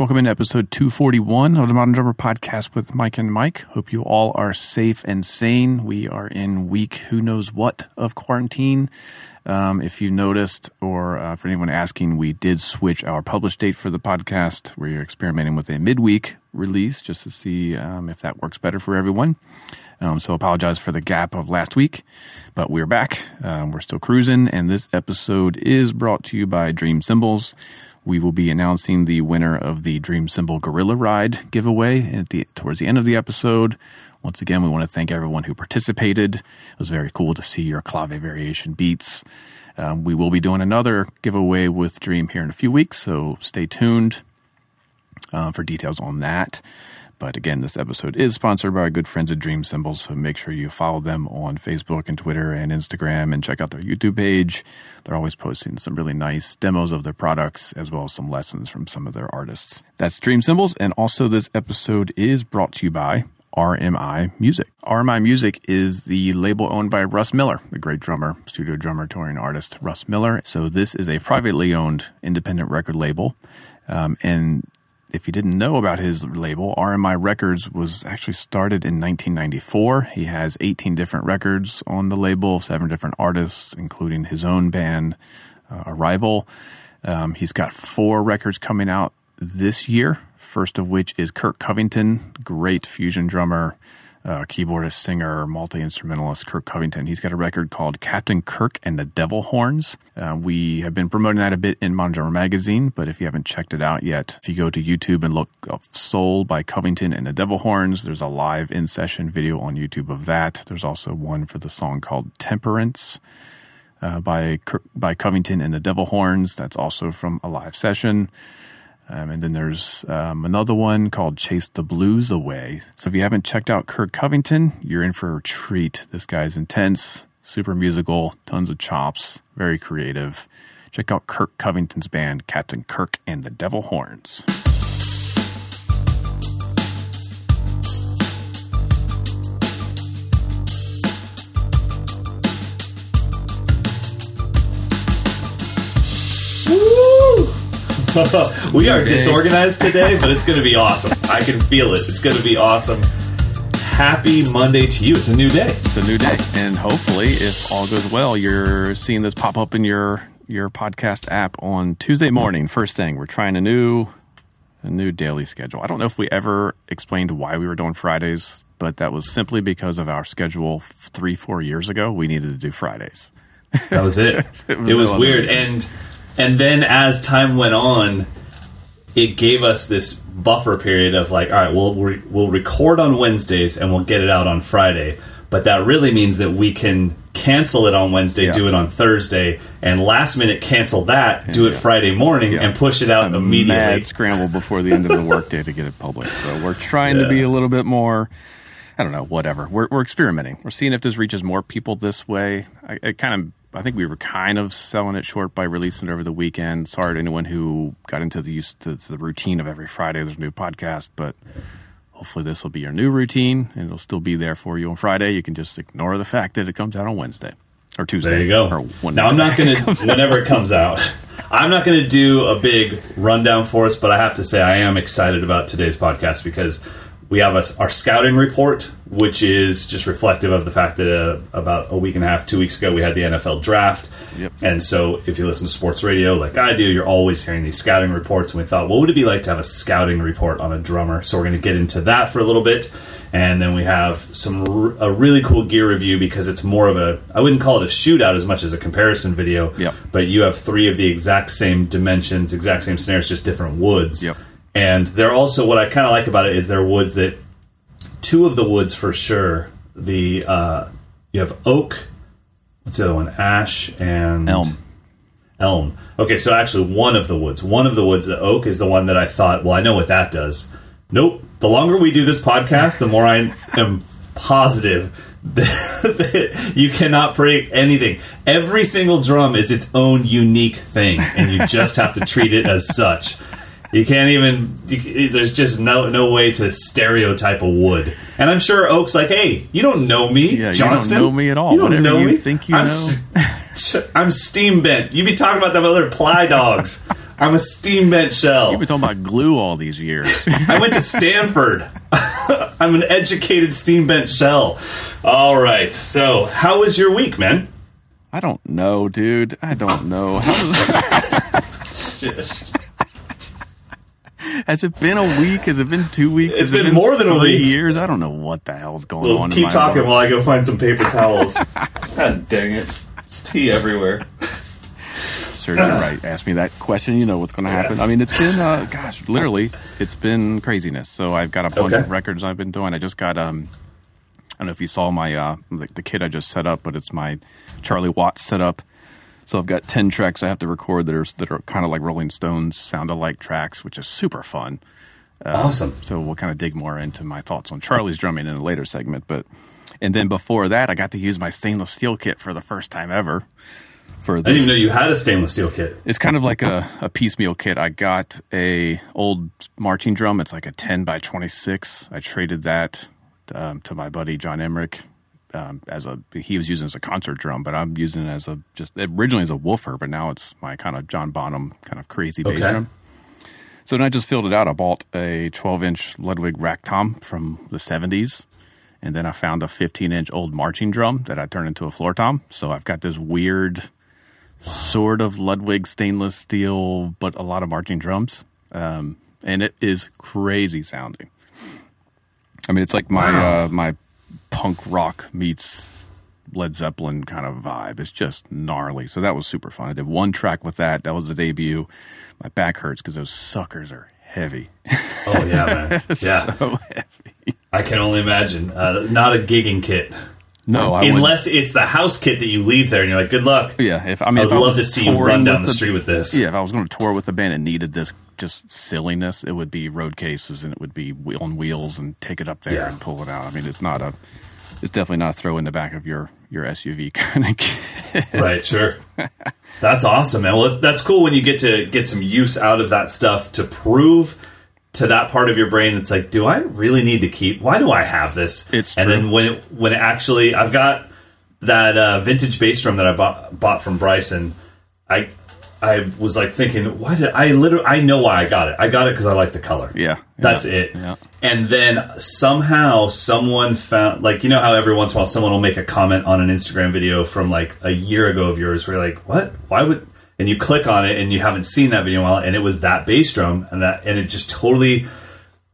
Welcome into episode 241 of the Modern Drummer podcast with Mike and Mike. Hope you all are safe and sane. We are in week who knows what of quarantine. Um, if you noticed, or uh, for anyone asking, we did switch our publish date for the podcast. We're experimenting with a midweek release just to see um, if that works better for everyone. Um, so apologize for the gap of last week, but we're back. Um, we're still cruising, and this episode is brought to you by Dream Cymbals we will be announcing the winner of the Dream Cymbal Gorilla Ride giveaway at the towards the end of the episode. Once again, we want to thank everyone who participated. It was very cool to see your clave variation beats. Um, we will be doing another giveaway with Dream here in a few weeks, so stay tuned uh, for details on that. But again, this episode is sponsored by our good friends at Dream Cymbals, so make sure you follow them on Facebook and Twitter and Instagram and check out their YouTube page. They're always posting some really nice demos of their products as well as some lessons from some of their artists. That's Dream Cymbals, and also this episode is brought to you by RMI Music. RMI Music is the label owned by Russ Miller, the great drummer, studio drummer, touring artist Russ Miller. So this is a privately owned independent record label. Um, and if you didn't know about his label, RMI Records was actually started in 1994. He has 18 different records on the label, seven different artists, including his own band, uh, Arrival. Um, he's got four records coming out this year. First of which is Kirk Covington, great fusion drummer uh, keyboardist, singer, multi instrumentalist Kirk Covington. He's got a record called Captain Kirk and the Devil Horns. Uh, we have been promoting that a bit in Modern Magazine, but if you haven't checked it out yet, if you go to YouTube and look up Soul by Covington and the Devil Horns, there's a live in session video on YouTube of that. There's also one for the song called Temperance. Uh, by by Covington and the Devil Horns. That's also from a live session. Um, and then there's um, another one called Chase the Blues Away. So if you haven't checked out Kirk Covington, you're in for a treat. This guy's intense, super musical, tons of chops, very creative. Check out Kirk Covington's band, Captain Kirk and the Devil Horns. we are disorganized today, but it's going to be awesome. I can feel it. It's going to be awesome. Happy Monday to you. It's a new day. It's a new day, and hopefully, if all goes well, you're seeing this pop up in your your podcast app on Tuesday morning. First thing, we're trying a new a new daily schedule. I don't know if we ever explained why we were doing Fridays, but that was simply because of our schedule three four years ago. We needed to do Fridays. That was it. it was, it was weird, and and then as time went on, it gave us this buffer period of like, all right, we'll we'll record on Wednesdays and we'll get it out on Friday. But that really means that we can cancel it on Wednesday, yeah. do it on Thursday, and last minute cancel that, do it Friday morning, yeah. and push it out a immediately. Mad scramble before the end of the workday to get it published. So we're trying yeah. to be a little bit more. I don't know, whatever. We're, we're experimenting. We're seeing if this reaches more people this way. I, it kind of I think we were kind of selling it short by releasing it over the weekend. Sorry to anyone who got into the use to, to the routine of every Friday there's a new podcast, but hopefully this will be your new routine and it'll still be there for you on Friday. You can just ignore the fact that it comes out on Wednesday or Tuesday. There you go. now I'm not going to whenever it comes out. I'm not going to do a big rundown for us, but I have to say I am excited about today's podcast because we have a, our scouting report, which is just reflective of the fact that uh, about a week and a half, two weeks ago, we had the NFL draft. Yep. And so, if you listen to sports radio like I do, you're always hearing these scouting reports. And we thought, what would it be like to have a scouting report on a drummer? So, we're going to get into that for a little bit. And then we have some a really cool gear review because it's more of a I wouldn't call it a shootout as much as a comparison video. Yep. But you have three of the exact same dimensions, exact same snares, just different woods. Yep and they're also what I kind of like about it is they're woods that two of the woods for sure. The uh, you have oak. What's the other one? Ash and elm. Elm. Okay, so actually one of the woods, one of the woods, the oak is the one that I thought. Well, I know what that does. Nope. The longer we do this podcast, the more I am positive that you cannot predict anything. Every single drum is its own unique thing, and you just have to treat it as such. You can't even. You, there's just no no way to stereotype a wood. And I'm sure Oak's like, hey, you don't know me, yeah, Johnston. You don't know me at all. You don't Whatever know you me. Think you I'm know? I'm steam bent. You be talking about them other ply dogs. I'm a steam bent shell. You've been talking about glue all these years. I went to Stanford. I'm an educated steam bent shell. All right. So, how was your week, man? I don't know, dude. I don't know. How Has it been a week? Has it been two weeks? It's it been more than a week. years. I don't know what the hell's going Well, on. in keep talking life. while I go find some paper towels. God dang it. It's tea everywhere. Sure, you're right. Ask me that question. You know what's going to happen. I mean, it's been, uh, gosh, literally, it's been craziness. So I've got a bunch Okay. of records I've been doing. I just got, um, I don't know if you saw my, uh, the, the kit I just set up, but it's my Charlie Watts setup. So I've got ten tracks I have to record that are that are kind of like Rolling Stones sound alike tracks, which is super fun. awesome. So we'll kind of dig more into my thoughts on Charlie's drumming in a later segment. But and then before that, I got to use my stainless steel kit for the first time ever. For I didn't even know you had a stainless steel kit. it's kind of like a, a piecemeal kit. I got a old marching drum. It's like a ten by twenty six. I traded that um, to my buddy John Emmerich um, as a he was using it as a concert drum, but I'm using it as a just originally as a woofer, but now it's my kind of John Bonham kind of crazy bass Okay. drum. So then I just filled it out. I bought a 12 inch Ludwig rack tom from the 70s. And then I found a 15 inch old marching drum that I turned into a floor tom. So I've got this weird sort of Ludwig stainless steel, but a lot of marching drums. Um, and it is crazy sounding. I mean, it's like my Wow. uh, my punk rock meets Led Zeppelin kind of vibe. It's just gnarly. So that was super fun. I did one track with that. That was the debut. My back hurts because those suckers are heavy. Oh, yeah, man. Yeah. so heavy. I can only imagine. Uh, not a gigging kit. No, I Unless it's the house kit that you leave there and you're like, good luck. yeah. If I mean, I if would I love to see you run down with the street with this. Yeah, if I was going to tour with the band and needed this just silliness, it would be road cases and it would be wheel on wheels and take it up there Yeah. and pull it out. I mean, it's not a, it's definitely not a throw in the back of your your SUV kind of kit. Right, sure. That's awesome, man. Well, that's cool when you get to get some use out of that stuff to prove to that part of your brain that's like, do I really need to keep? Why do I have this? It's and true. then when it when it actually, I've got that uh, vintage bass drum that I bought bought from Bryson. I I was like thinking, why did I literally? I know why I got it. I got it because I like the color. Yeah, that's it. yeah. And then somehow someone found, like, you know how every once in a while someone will make a comment on an Instagram video from like a year ago of yours where you're like, what? Why would, and you click on it and you haven't seen that video in a while and it was that bass drum and that, and it just totally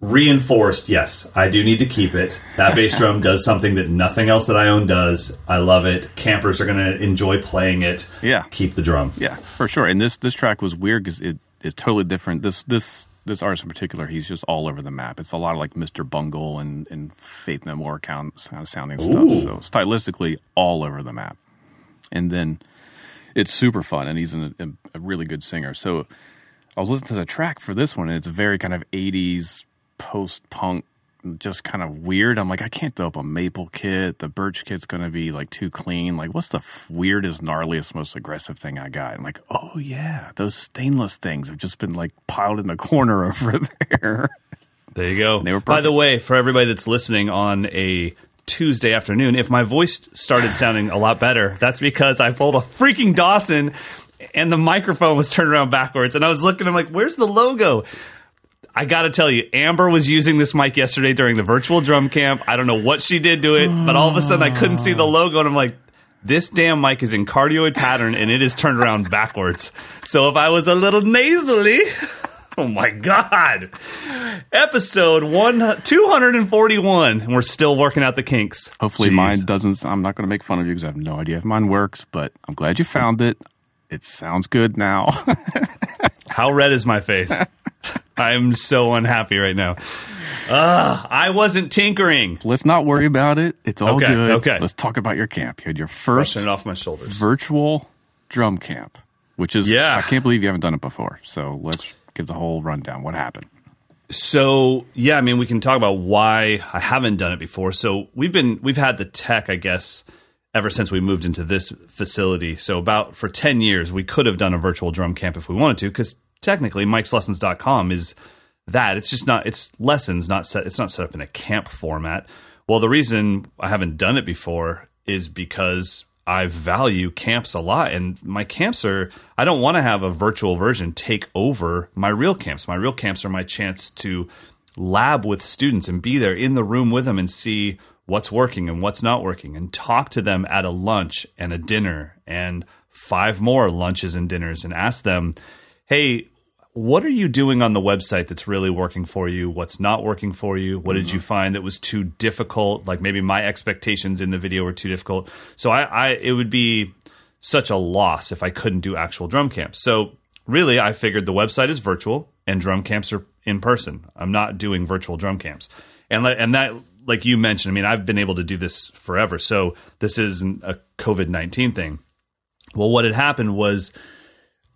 reinforced, yes, I do need to keep it. That bass drum does something that nothing else that I own does. I love it. Campers are going to enjoy playing it. Yeah. Keep the drum. Yeah, for sure. And this this track was weird because it it's totally different. This this this artist in particular, he's just all over the map. It's a lot of like Mr. Bungle and and Faith No More count of sounding Ooh. stuff. So stylistically, all over the map. And then it's super fun, and he's an, a, really good singer. So I was listening to the track for this one, and it's very kind of '80s post punk. Just kind of weird. I'm like, I can't throw up a maple kit. The birch kit's going to be like too clean. Like, what's the f- weirdest, gnarliest, most aggressive thing I got? I'm like, oh yeah, those stainless things have just been like piled in the corner over there. There you go. They were By the way, for everybody that's listening on a Tuesday afternoon, if my voice started sounding a lot better, that's because I pulled a freaking Dawson and the microphone was turned around backwards. And I was looking, I'm like, where's the logo? I got to tell you, Amber was using this mic yesterday during the virtual drum camp. I don't know what she did to it, but all of a sudden I couldn't see the logo and I'm like, this damn mic is in cardioid pattern and it is turned around backwards. So if I was a little nasally, oh my God. Episode one, 241, and we're still working out the kinks. Hopefully, Jeez. mine doesn't. I'm not going to make fun of you because I have no idea if mine works. But I'm glad you found it. It sounds good now. How red is my face? I'm so unhappy right now. Ugh, I wasn't tinkering. Let's not worry about it. It's all Okay, good. okay. Let's talk about your camp. You had your first off my shoulders. virtual drum camp, which is Yeah. I can't believe you haven't done it before. So let's give the whole rundown. What happened? So yeah, I mean, we can talk about why I haven't done it before. So we've been we've had the tech, I guess, ever since we moved into this facility. So about for ten years, we could have done a virtual drum camp if we wanted to, because technically, Mike'sLessons.com is that. It's just not. It's lessons, not set. It's not set up in a camp format. Well, the reason I haven't done it before is because I value camps a lot. And my camps are, I don't want to have a virtual version take over my real camps. My real camps are my chance to lab with students and be there in the room with them and see what's working and what's not working and talk to them at a lunch and a dinner and five more lunches and dinners and ask them, hey, what are you doing on the website that's really working for you? What's not working for you? What mm-hmm. did you find that was too difficult? Like maybe my expectations in the video were too difficult. So I, I it would be such a loss if I couldn't do actual drum camps. So really, I figured the website is virtual and drum camps are in person. I'm not doing virtual drum camps, and and that like you mentioned, I mean, I've been able to do this forever. So this isn't a COVID nineteen thing. Well, what had happened was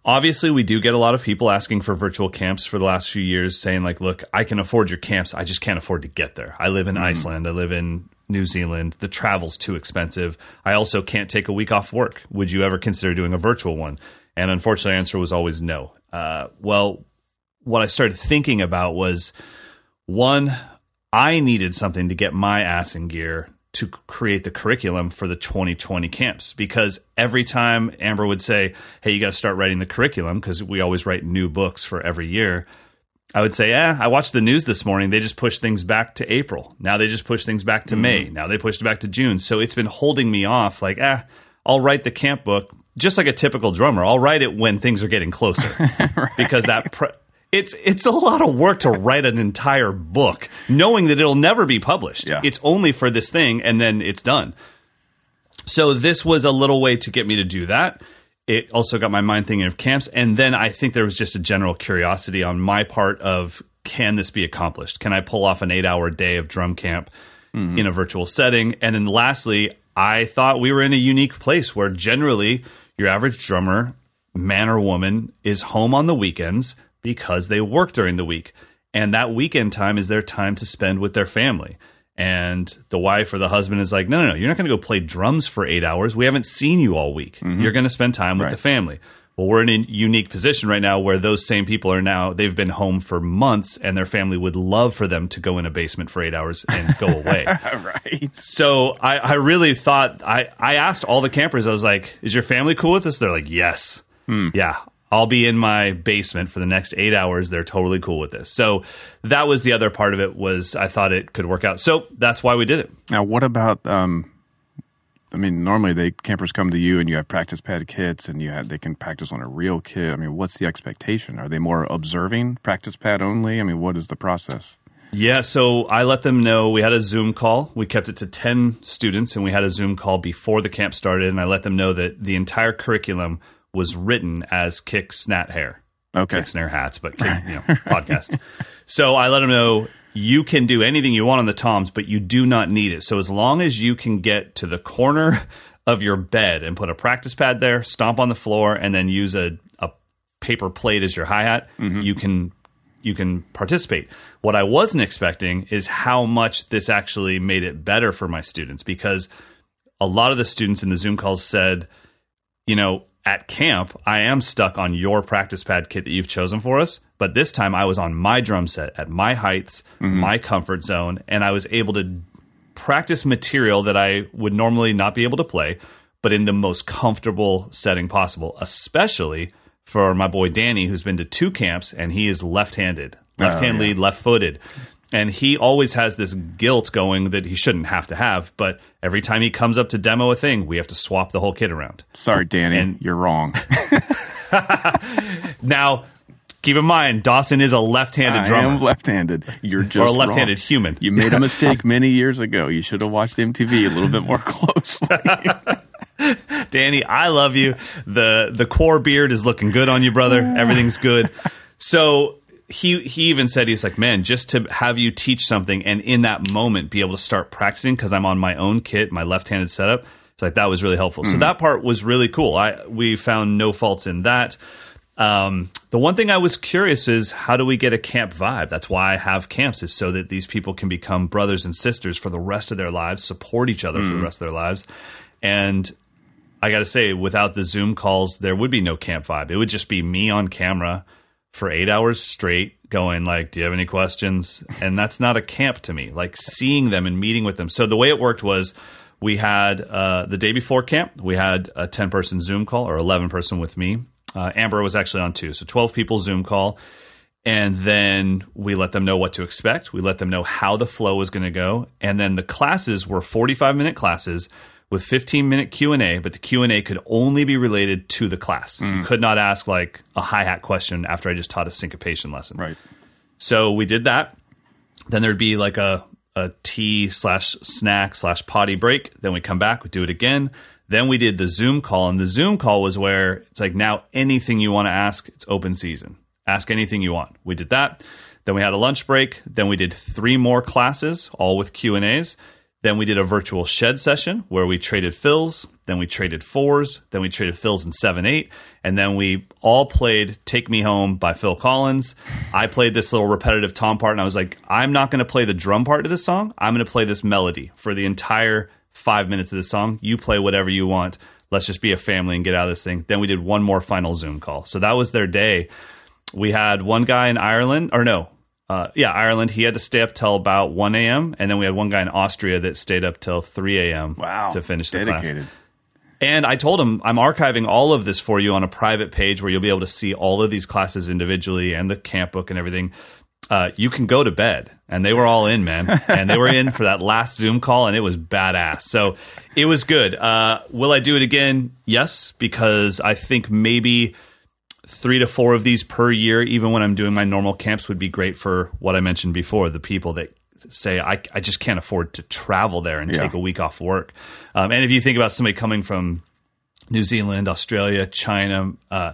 obviously we do get a lot of people asking for virtual camps for the last few years saying like look i can afford your camps. I just can't afford to get there. I live in mm. iceland. I live in new zealand. The travel's too expensive. I also can't take a week off work. Would you ever consider doing a virtual one? And unfortunately the answer was always no. Uh, well what i started thinking about was one i needed something to get my ass in gear to create the curriculum for the 2020 camps because every time Amber would say, Hey, you got to start writing the curriculum because we always write new books for every year. I would say, Yeah, I watched the news this morning. They just pushed things back to April. Now they just pushed things back to mm May. Now they pushed it back to June. So it's been holding me off like, ah, I'll write the camp book just like a typical drummer. I'll write it when things are getting closer right. because that pre- it's it's a lot of work to write an entire book knowing that it'll never be published. Yeah. It's only for this thing and then it's done. So this was a little way to get me to do that. It also got my mind thinking of camps and then I think there was just a general curiosity on my part of can this be accomplished? Can I pull off an 8-hour day of drum camp mm-hmm. in a virtual setting? And then lastly, I thought we were in a unique place where generally your average drummer, man or woman, is home on the weekends because they work during the week. And that weekend time is their time to spend with their family. And the wife or the husband is like, no, no, no, you're not going to go play drums for eight hours. We haven't seen you all week. Mm-hmm. You're going to spend time with right. the family. Well, we're in a unique position right now where those same people are now, they've been home for months and their family would love for them to go in a basement for eight hours and go away. right. So I, I really thought, I, I asked all the campers, I was like, is your family cool with this? They're like, yes. Hmm. Yeah, I'll be in my basement for the next eight hours. They're totally cool with this. So that was the other part of it was I thought it could work out. So that's why we did it. Now, what about? Um, I mean, normally they campers come to you and you have practice pad kits and you have they can practice on a real kit. I mean, what's the expectation? Are they more observing practice pad only? I mean, what is the process? Yeah, so I let them know we had a Zoom call. We kept it to 10 students and we had a Zoom call before the camp started. And I let them know that the entire curriculum was written as Kick Snat Hair. Okay. Kick Snare Hats, but you know, podcast. So I let them know you can do anything you want on the toms, but you do not need it. So as long as you can get to the corner of your bed and put a practice pad there, stomp on the floor, and then use a, a paper plate as your hi hat, mm-hmm. you can you can participate. What I wasn't expecting is how much this actually made it better for my students because a lot of the students in the Zoom calls said, you know, at camp, I am stuck on your practice pad kit that you've chosen for us. But this time I was on my drum set at my heights, mm-hmm. my comfort zone, and I was able to practice material that I would normally not be able to play, but in the most comfortable setting possible, especially for my boy Danny, who's been to two camps and he is left handed, left hand oh, yeah. lead, left footed and he always has this guilt going that he shouldn't have to have. But every time he comes up to demo a thing, we have to swap the whole kit around. Sorry, Danny, and, you're wrong. now, keep in mind, Dawson is a left-handed I drummer. I am left-handed. You're just or a left-handed wrong. human. You made a mistake many years ago. You should have watched MTV a little bit more closely. Danny, I love you. the The core beard is looking good on you, brother. Everything's good. So he he even said he's like man just to have you teach something and in that moment be able to start practicing because i'm on my own kit my left-handed setup it's like that was really helpful mm-hmm. so that part was really cool i we found no faults in that um, the one thing i was curious is how do we get a camp vibe that's why i have camps is so that these people can become brothers and sisters for the rest of their lives support each other mm-hmm. for the mm-hmm. rest of their lives and i gotta say without the zoom calls there would be no camp vibe it would just be me on camera for eight hours straight going like do you have any questions and that's not a camp to me like seeing them and meeting with them so the way it worked was we had uh, the day before camp, we had a 10 person Zoom call or 11 person with me. Uh, Amber was actually on two. So 12 people Zoom call. And then we let them know what to expect. We let them know how the flow was going to go. And then the classes were 45 minute classes with 15 minute Q&A, but the Q&A could only be related to the class. You mm. could not ask like a hi-hat question after I just taught a syncopation lesson. Right. So we did that. Then there'd be like a, a tea slash snack slash potty break. Then we come back, we do it again. Then we did the Zoom call. And the Zoom call was where it's like now anything you want to ask, it's open season. Ask anything you want. We did that. Then we had a lunch break. Then we did three more classes, all with Q and A's. Then we did a virtual shed session where we traded fills. Then we traded fours. Then we traded fills in seven, eight. And then we all played Take Me Home by Phil Collins. I played this little repetitive tom part and I was like, I'm not going to play the drum part of this song. I'm going to play this melody for the entire five minutes of the song. You play whatever you want. Let's just be a family and get out of this thing. Then we did one more final Zoom call. So that was their day. We had one guy in Ireland, or no, uh, yeah, Ireland. He had to stay up till about 1 a.m. And then we had one guy in Austria that stayed up till 3 a.m. Wow. to finish the Dedicated. class. And I told him I'm archiving all of this for you on a private page where you'll be able to see all of these classes individually and the camp book and everything. Uh, you can go to bed. And they were all in, man. And they were in for that last Zoom call, and it was badass. So it was good. Uh, will I do it again? Yes, because I think maybe three to four of these per year, even when I'm doing my normal camps, would be great for what I mentioned before the people that say, I, I just can't afford to travel there and Yeah. take a week off work. Um, and if you think about somebody coming from New Zealand, Australia, China, uh,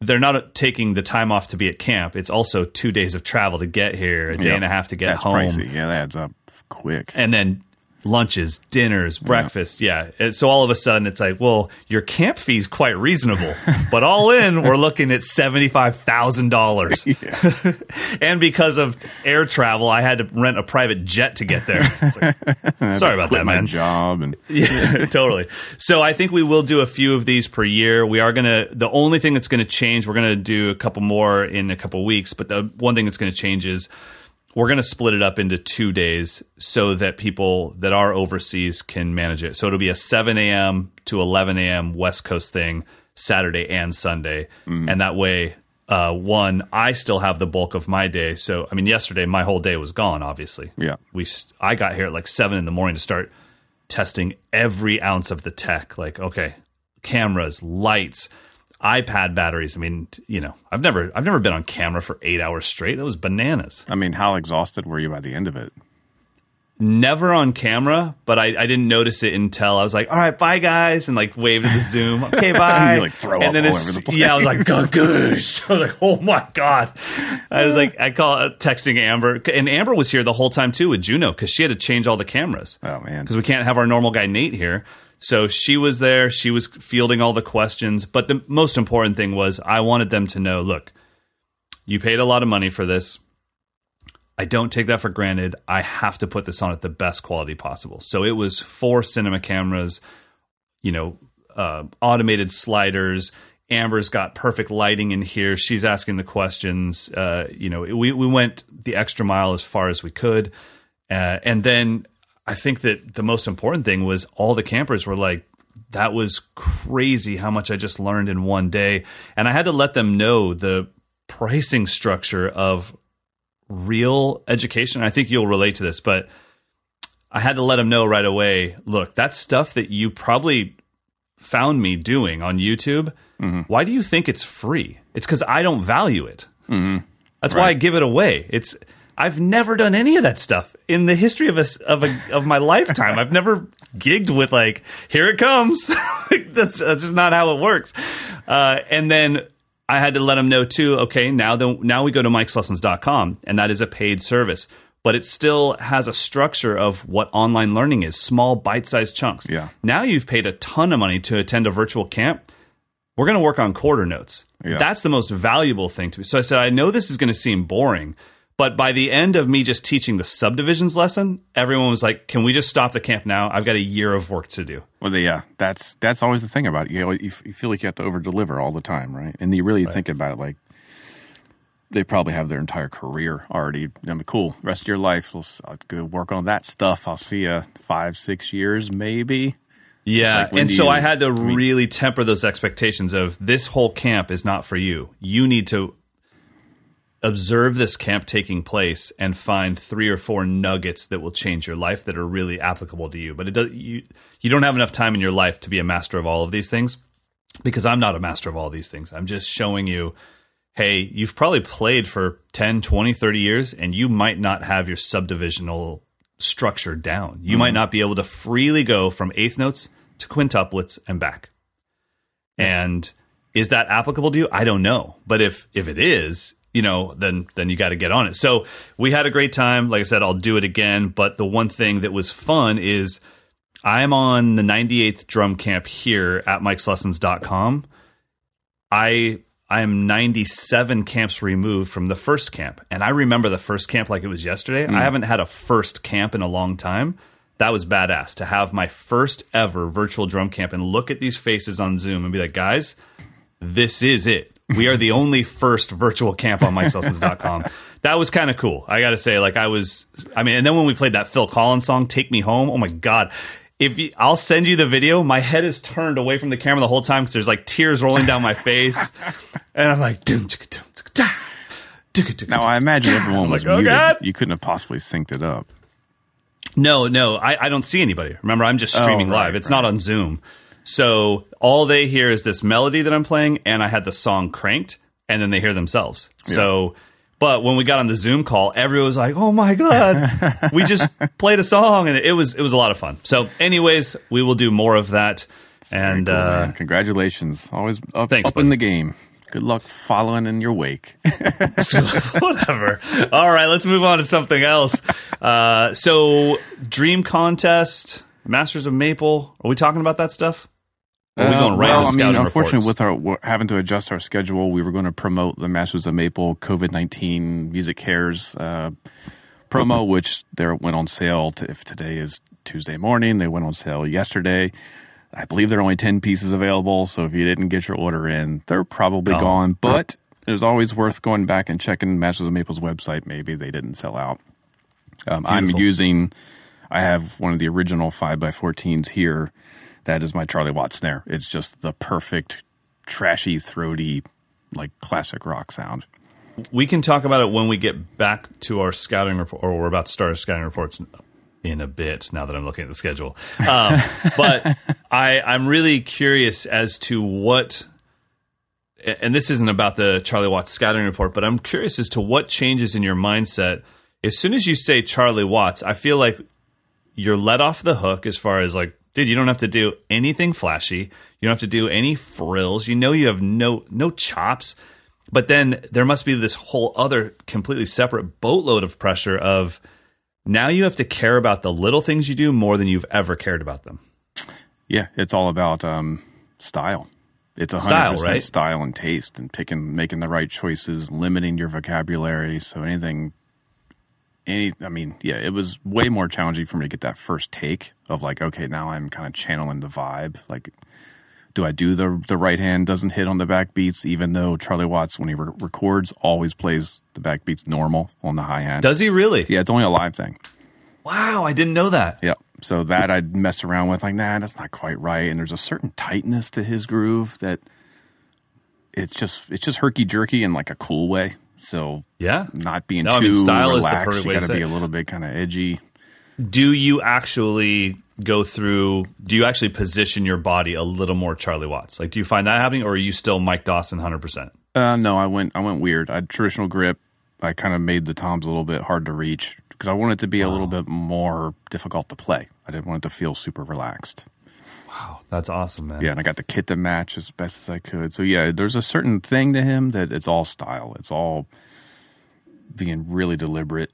they're not taking the time off to be at camp. It's also two days of travel to get here, a day Yep. and a half to get That's home pricey. Yeah, that adds up quick. and then lunches, dinners, breakfast. Yeah. And So all of a sudden it's like, well, your camp fee's quite reasonable, but all in, we're looking at $75,000. and because of air travel, I had to rent a private jet to get there. Like, sorry about that, man. job and Yeah, totally. So I think we will do a few of these per year. We are going to, the only thing that's going to change, we're going to do a couple more in a couple weeks, but the one thing that's going to change is we're going to split it up into two days so that people that are overseas can manage it. So it'll be a 7 a.m. to 11 a.m. West Coast thing, Saturday and Sunday. And that way, uh, one, I still have the bulk of my day. So, I mean, yesterday, my whole day was gone, obviously yeah. we I got here at like seven in the morning to start testing every ounce of the tech. Like, okay, cameras, lights, iPad batteries. I mean, you know, I've never I've never been on camera for eight hours straight. That was bananas. I mean, how exhausted were you by the end of it? Never on camera, but I, I didn't notice it until I was like, all right, bye guys, and like waved at the Zoom. Okay, bye. You, like, throw and then all it's- over the place. Yeah, I was like, goosh. I was like, oh my god. I was like, I call uh, texting Amber, and Amber was here the whole time too with Juno because she had to change all the cameras Oh man. because we can't have our normal guy Nate here. So she was there. She was fielding all the questions. But the most important thing was I wanted them to know look, you paid a lot of money for this. I don't take that for granted. I have to put this on at the best quality possible. So it was four cinema cameras, you know, uh, automated sliders. Amber's got perfect lighting in here. She's asking the questions. Uh, you know, we, we went the extra mile as far as we could. Uh, and then I think that the most important thing was all the campers were like, that was crazy how much I just learned in one day. And I had to let them know the pricing structure of real education. I think you'll relate to this, but I had to let them know right away look, that's stuff that you probably found me doing on YouTube. Mm-hmm. Why do you think it's free? It's because I don't value it. Mm-hmm. That's why I give it away. It's I've never done any of that stuff in the history of a, of a, of my lifetime. I've never gigged with like, here it comes. Like, that's, that's just not how it works. Uh, and then I had to let them know too. Okay, now the, now we go to mikeslessons.com and that is a paid service, but it still has a structure of what online learning is, small bite-sized chunks. Yeah. Now you've paid a ton of money to attend a virtual camp. We're going to work on quarter notes. Yeah. That's the most valuable thing to me. So I said, I know this is going to seem boring, but by the end of me just teaching the subdivisions lesson, everyone was like, "Can we just stop the camp now? I've got a year of work to do." Well, yeah, that's that's always the thing about it. You know, you, f- you feel like you have to over deliver all the time, right? And you really think about it like they probably have their entire career already. I mean, cool. Rest of your life, we'll I'll go work on that stuff. I'll see you five, six years, maybe. Yeah, like, and so you- I had to I mean- really temper those expectations of this whole camp is not for you. You need to observe this camp taking place and find three or four nuggets that will change your life that are really applicable to you. But it does you you don't have enough time in your life to be a master of all of these things because I'm not a master of all these things. I'm just showing you hey, you've probably played for 10, 20, 30 years and you might not have your subdivisional structure down. You might mm-hmm. not be able to freely go from eighth notes to quintuplets and back. And is that applicable to you? I don't know. But if if it is, you know, then then you got to get on it. So we had a great time. Like I said, I'll do it again. But the one thing that was fun is I'm on the 98th drum camp here at mikeslessons.com. I I'm 97 camps removed from the first camp. And I remember the first camp like it was yesterday. Mm. I haven't had a first camp in a long time. That was badass to have my first ever virtual drum camp and look at these faces on Zoom and be like, guys, this is it. We are the only first virtual camp on mikeslessons.com. That was kind of cool. I got to say, like, I was, I mean, and then when we played that Phil Collins song, Take Me Home, oh my God. If you, I'll send you the video, my head is turned away from the camera the whole time because there's like tears rolling down my face. and I'm like, dum, chicka, dum, chicka, da, Now. I imagine everyone was like, oh, muted. God. You couldn't have possibly synced it up. No, no, I, I don't see anybody. Remember, I'm just oh, streaming Oh, right, live. It's not on Zoom. So all they hear is this melody that I'm playing, and I had the song cranked, and then they hear themselves. So, but when we got on the Zoom call, everyone was like, "Oh my god, we just played a song," and it was it was a lot of fun. So, anyways, we will do more of that. And Cool, uh. Congratulations. Always up, Thanks, up buddy. in the game. Good luck following in your wake. whatever. All right, let's move on to something else. Uh, so, Dream Contest, Masters of Maple. Are we talking about that stuff? Are we going right Uh, well, I mean, unfortunately, reports? with our having to adjust our schedule, we were going to promote the Masters of Maple COVID nineteen Music Cares uh, promo, which there went on sale. To, if today is Tuesday morning, they went on sale yesterday. I believe there are only ten pieces available, so if you didn't get your order in, they're probably gone. But it's always worth going back and checking Masters of Maple's website. Maybe they didn't sell out. Um, I'm using. I have one of the original five x fourteens here. That is my Charlie Watts snare. It's just the perfect, trashy, throaty, like classic rock sound. we can talk about it when we get back to our scouting report, or we're about to start our scouting reports in a bit. Now that I'm looking at the schedule, um, but I, I'm really curious as to what. And this isn't about the Charlie Watts scouting report, but I'm curious as to what changes in your mindset as soon as you say Charlie Watts. I feel like you're let off the hook as far as like, dude, you don't have to do anything flashy. You don't have to do any frills. You know you have no no chops. But then there must be this whole other completely separate boatload of pressure of now you have to care about the little things you do more than you've ever cared about them. Yeah, it's all about um, style. It's a Style, hundred percent right? style and taste, and picking, making the right choices, limiting your vocabulary. So anything, any, I mean, yeah, it was way more challenging for me to get that first take of like, okay, now I'm kind of channeling the vibe. Like, do I do the the right hand doesn't hit on the back beats, even though Charlie Watts when he re- records always plays the back beats normal on the high hand. Does he really? yeah, it's only a live thing. Wow, I didn't know that. Yeah. So that I'd mess around with, like, nah, that's not quite right. And there's a certain tightness to his groove that it's just it's just herky jerky in like a cool way. So Yeah. not being No, too I mean, style is the relaxed. you got to be a little bit kind of edgy. Do you actually go through do you actually position your body a little more Charlie Watts? Like do you find that happening or are you still Mike Dawson 100%? Uh, no, I went I went weird. I had traditional grip. I kind of made the toms a little bit hard to reach because I wanted it to be a little bit more difficult to play. I didn't want it to feel super relaxed. Wow, that's awesome, man. Yeah, and I got the kit to match as best as I could. So yeah, there's a certain thing to him that it's all style. It's all being really deliberate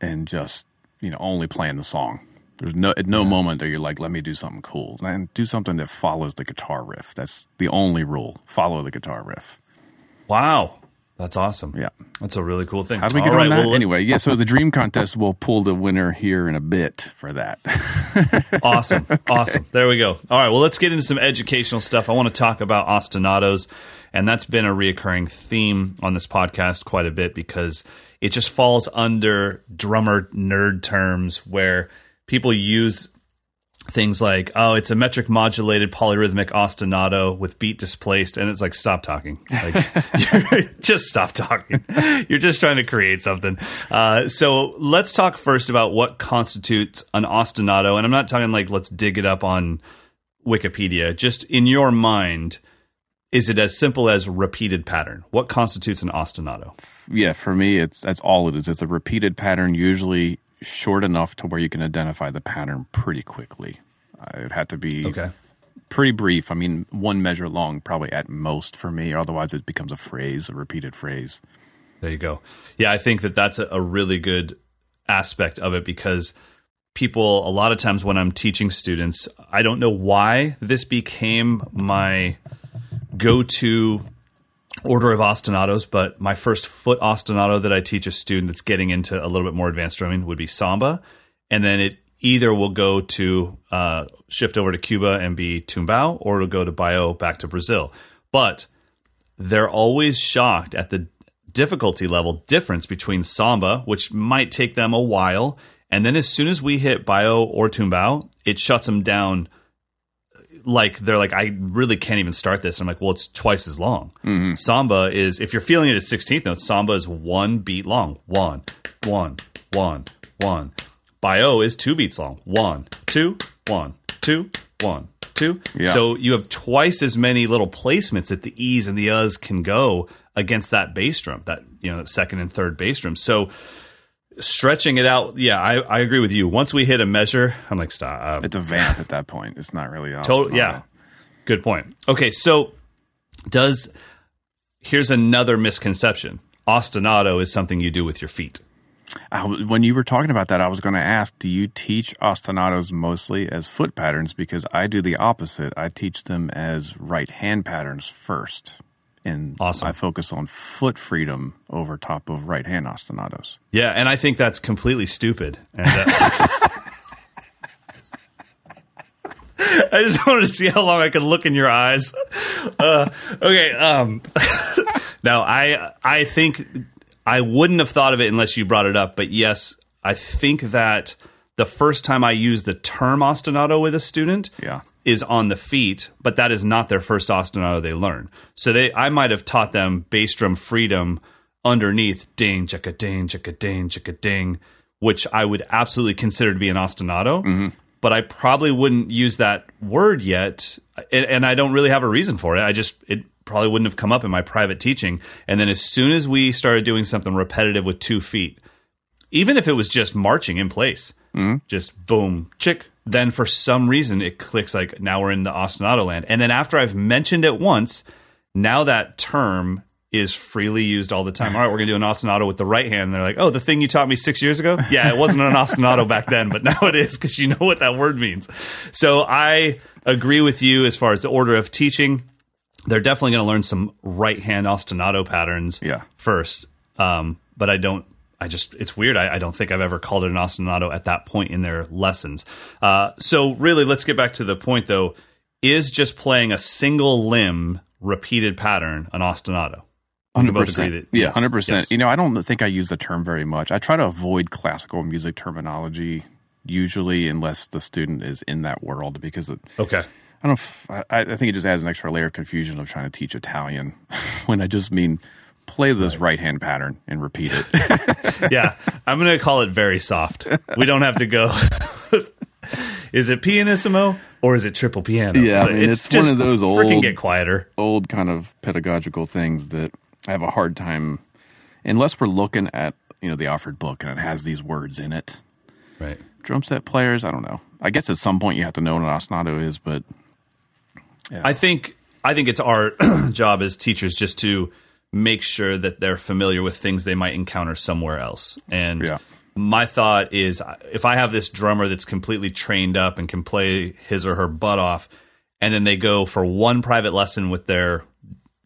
and just you know only playing the song. There's no at no moment are you like, let me do something cool and do something that follows the guitar riff. That's the only rule. Follow the guitar riff. Wow. That's awesome. Yeah. That's a really cool thing. How do we All get right, on that? well, anyway, yeah. So the dream contest will pull the winner here in a bit for that. awesome. Awesome. There we go. All right. Well, let's get into some educational stuff. I want to talk about ostinatos, and that's been a reoccurring theme on this podcast quite a bit because it just falls under drummer nerd terms where people use things like, oh, it's a metric modulated polyrhythmic ostinato with beat displaced. And it's like, stop talking. Like, just stop talking. You're just trying to create something. Uh, so let's talk first about what constitutes an ostinato. And I'm not talking like, let's dig it up on Wikipedia. Just in your mind, is it as simple as repeated pattern? What constitutes an ostinato? yeah, for me, it's that's all it is. It's a repeated pattern, usually short enough to where you can identify the pattern pretty quickly. Uh, it had to be Okay. pretty brief. I mean, one measure long, probably at most for me. Otherwise, it becomes a phrase, a repeated phrase. There you go. Yeah, I think that that's a, a really good aspect of it because people, a lot of times when I'm teaching students, I don't know why this became my go to order of ostinatos, but my first foot ostinato that I teach a student that's getting into a little bit more advanced drumming would be samba. And then it either will go to uh, shift over to Cuba and be tumbao, or it'll go to baião back to Brazil. But they're always shocked at the difficulty level difference between samba, which might take them a while, and then as soon as we hit baião or tumbao, it shuts them down. Like they're like, I really can't even start this. I'm like, well, it's twice as long. Mm-hmm. Samba is, if you're feeling it as 16th notes, samba is one beat long. One, one, one, one. baião is two beats long. One, two, one, two, one, two. Yeah. So you have twice as many little placements that the E's and the U's can go against that bass drum, that you know, second and third bass drum. So stretching it out, yeah, I, I agree with you. Once we hit a measure, I'm like, stop. Uh, It's a vamp at that point. It's not really Total, ostinato. yeah. Good point. Okay, so does here's another misconception. Ostinato is something you do with your feet. I w when you were talking about that, I was going to ask, do you teach ostinatos mostly as foot patterns? Because I do the opposite. I teach them as right hand patterns first. And Awesome. I focus on foot freedom over top of right hand ostinatos. Yeah, and I think that's completely stupid. And, uh, I just wanted to see how long I could look in your eyes. Uh, okay. Um, now, I I think I wouldn't have thought of it unless you brought it up. But yes, I think that the first time I use the term ostinato with a student, Yeah. is on the feet, but that is not their first ostinato they learn. So they, I might have taught them bass drum freedom underneath ding, chicka ding, chicka ding, chicka ding, which I would absolutely consider to be an ostinato. Mm-hmm. But I probably wouldn't use that word yet, and, and I don't really have a reason for it. I just it probably wouldn't have come up in my private teaching. And then as soon as we started doing something repetitive with two feet, even if it was just marching in place, just boom, chick. Then for some reason it clicks like now we're in the ostinato land. And then after I've mentioned it once, now that term is freely used all the time. All right, we're gonna do an ostinato with the right hand. And they're like, oh, the thing you taught me six years ago? Yeah, it wasn't an ostinato back then, but now it is because you know what that word means. So I agree with you as far as the order of teaching. They're definitely going to learn some right hand ostinato patterns Yeah. first. Um, but I don't. I just it's weird. I, I don't think I've ever called it an ostinato at that point in their lessons. Uh, so really, let's get back to the point though. Is just playing a single limb repeated pattern an ostinato? Hundred percent. Yeah, yes, hundred percent. yes. You know, I don't think I use the term very much. I try to avoid classical music terminology usually, unless the student is in that world, because it, Okay. I don't. I, I think it just adds an extra layer of confusion of trying to teach Italian when I just mean play this right hand pattern and repeat it. yeah, I'm going to call it very soft. We don't have to go. is it pianissimo or is it triple piano? Yeah, I mean, it's one of those old Freaking get quieter. Old kind of pedagogical things that I have a hard time, unless we're looking at you know the Alfred book and it has these words in it. Right. Drum set players, I don't know. I guess at some point you have to know what an ostinato is, but I think I think it's our job as teachers just to make sure that they're familiar with things they might encounter somewhere else. And Yeah. my thought is if I have this drummer that's completely trained up and can play his or her butt off and then they go for one private lesson with their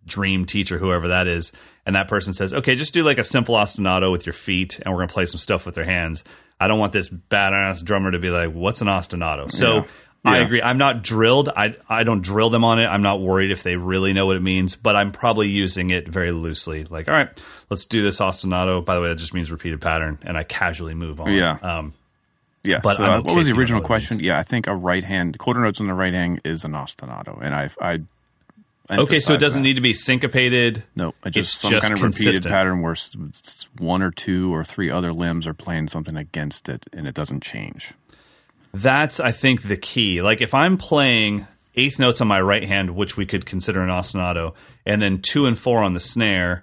dream teacher whoever that is and that person says, "Okay, just do like a simple ostinato with your feet, and we're going to play some stuff with their hands." I don't want this badass drummer to be like, "What's an ostinato?" So. Yeah. I agree. I'm not drilled. I I don't drill them on it. I'm not worried if they really know what it means, but I'm probably using it very loosely. Like, all right, let's do this ostinato. By the way, that just means repeated pattern, and I casually move on. Yeah. Um, Yes. But so, uh, okay what was the if you don't original know what it question? Yeah, I think a right hand quarter notes on the right hand is an ostinato, and I I. okay, so it doesn't that. need to be syncopated. No, it just It's some just kind of consistent. repeated pattern where one or two or three other limbs are playing something against it, and it doesn't change. That's I think the key. Like if I'm playing eighth notes on my right hand, which we could consider an ostinato, and then two and four on the snare,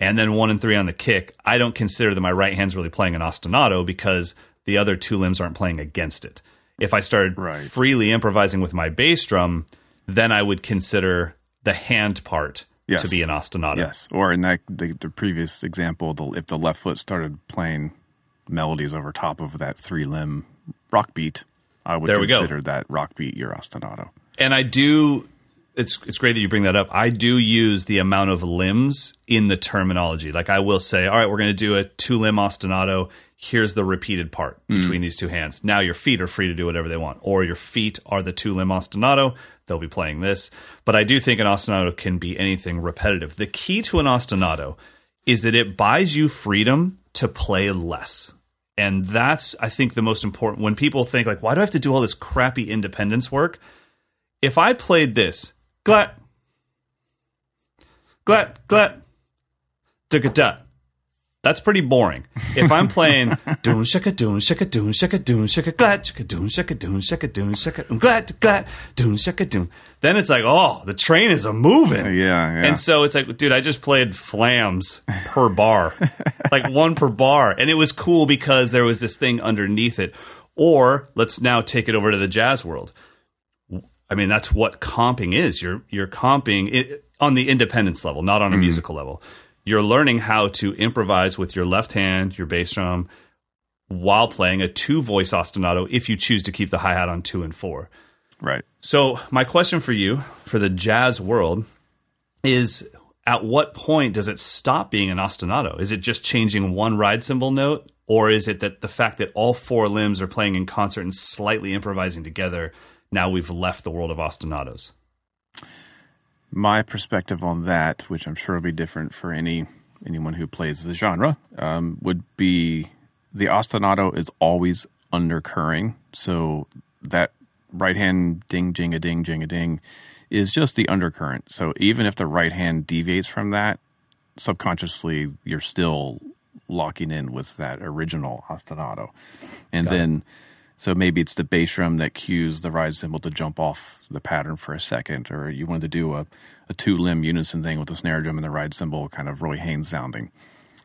and then one and three on the kick, I don't consider that my right hand's really playing an ostinato because the other two limbs aren't playing against it. If I started Right. freely improvising with my bass drum, then I would consider the hand part Yes. to be an ostinato. Yes, or in that the, the previous example, the, if the left foot started playing melodies over top of that three limb rock beat, I would There we go. consider that rock beat your ostinato. and I do. It's it's great that you bring that up. I do use the amount of limbs in the terminology. Like I will say, all right, we're going to do a two limb ostinato. Here's the repeated part mm. between these two hands. Now your feet are free to do whatever they want, or your feet are the two limb ostinato. They'll be playing this. But I do think an ostinato can be anything repetitive. The key to an ostinato is that it buys you freedom to play less. And that's, I think, the most important. When people think, like, why do I have to do all this crappy independence work? if I played this, glat, glat, glat, da that's pretty boring. If I'm playing doon shaka doon shaka doon shaka doon shaka glat shaka doon shaka doon shaka doon shaka doon glat glat doon shaka doon, then it's like, oh, the train is a moving. Yeah, yeah. And so it's like, dude, I just played flams per bar, like one per bar. And it was cool because there was this thing underneath it. Or let's now take it over to the jazz world. I mean, that's what comping is. You're, you're comping it on the independence level, not on a mm-hmm. musical level. You're learning how to improvise with your left hand, your bass drum, while playing a two voice ostinato if you choose to keep the hi hat on two and four. right. So, my question for you for the jazz world is at what point does it stop being an ostinato? Is it just changing one ride cymbal note? Or is it that the fact that all four limbs are playing in concert and slightly improvising together, now we've left the world of ostinatos? My perspective on that, which I'm sure will be different for any anyone who plays the genre, um, would be the ostinato is always undercurring. So that right hand ding jing a ding jing a ding is just the undercurrent. So even if the right hand deviates from that, subconsciously you're still locking in with that original ostinato. And then so maybe it's the bass drum that cues the ride cymbal to jump off the pattern for a second, or you wanted to do a, a two limb unison thing with the snare drum and the ride cymbal kind of Roy Haynes sounding.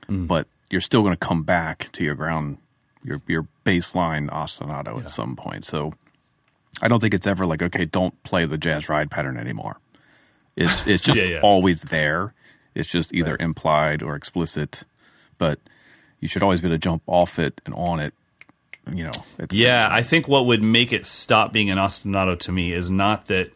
Mm. But you're still going to come back to your ground, your your baseline ostinato at some point. So I don't think it's ever like, okay, don't play the jazz ride pattern anymore. It's it's just Yeah, yeah. always there. It's just either implied or explicit, but you should always be able to jump off it and on it. You know, Yeah, I think what would make it stop being an ostinato to me is not that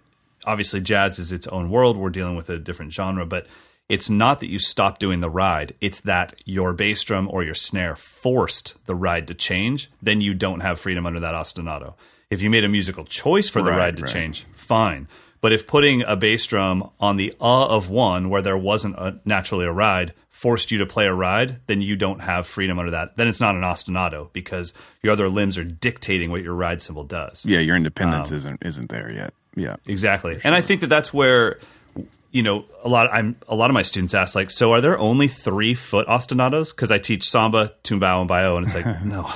obviously jazz is its own world. We're dealing with a different genre, but it's not that you stop doing the ride. It's that your bass drum or your snare forced the ride to change. Then you don't have freedom under that ostinato. If you made a musical choice for the Right, ride to right. change, fine. But if putting a bass drum on the uh of one where there wasn't a, naturally a ride forced you to play a ride, then you don't have freedom under that. Then it's not an ostinato because your other limbs are dictating what your ride cymbal does. Yeah, your independence Um, isn't isn't there yet. Yeah, Exactly. And I think that that's where you know a lot Of, I'm a lot of my students ask like so are there only 3 foot ostinatos cuz I teach samba, tumbao and baião and it's like no.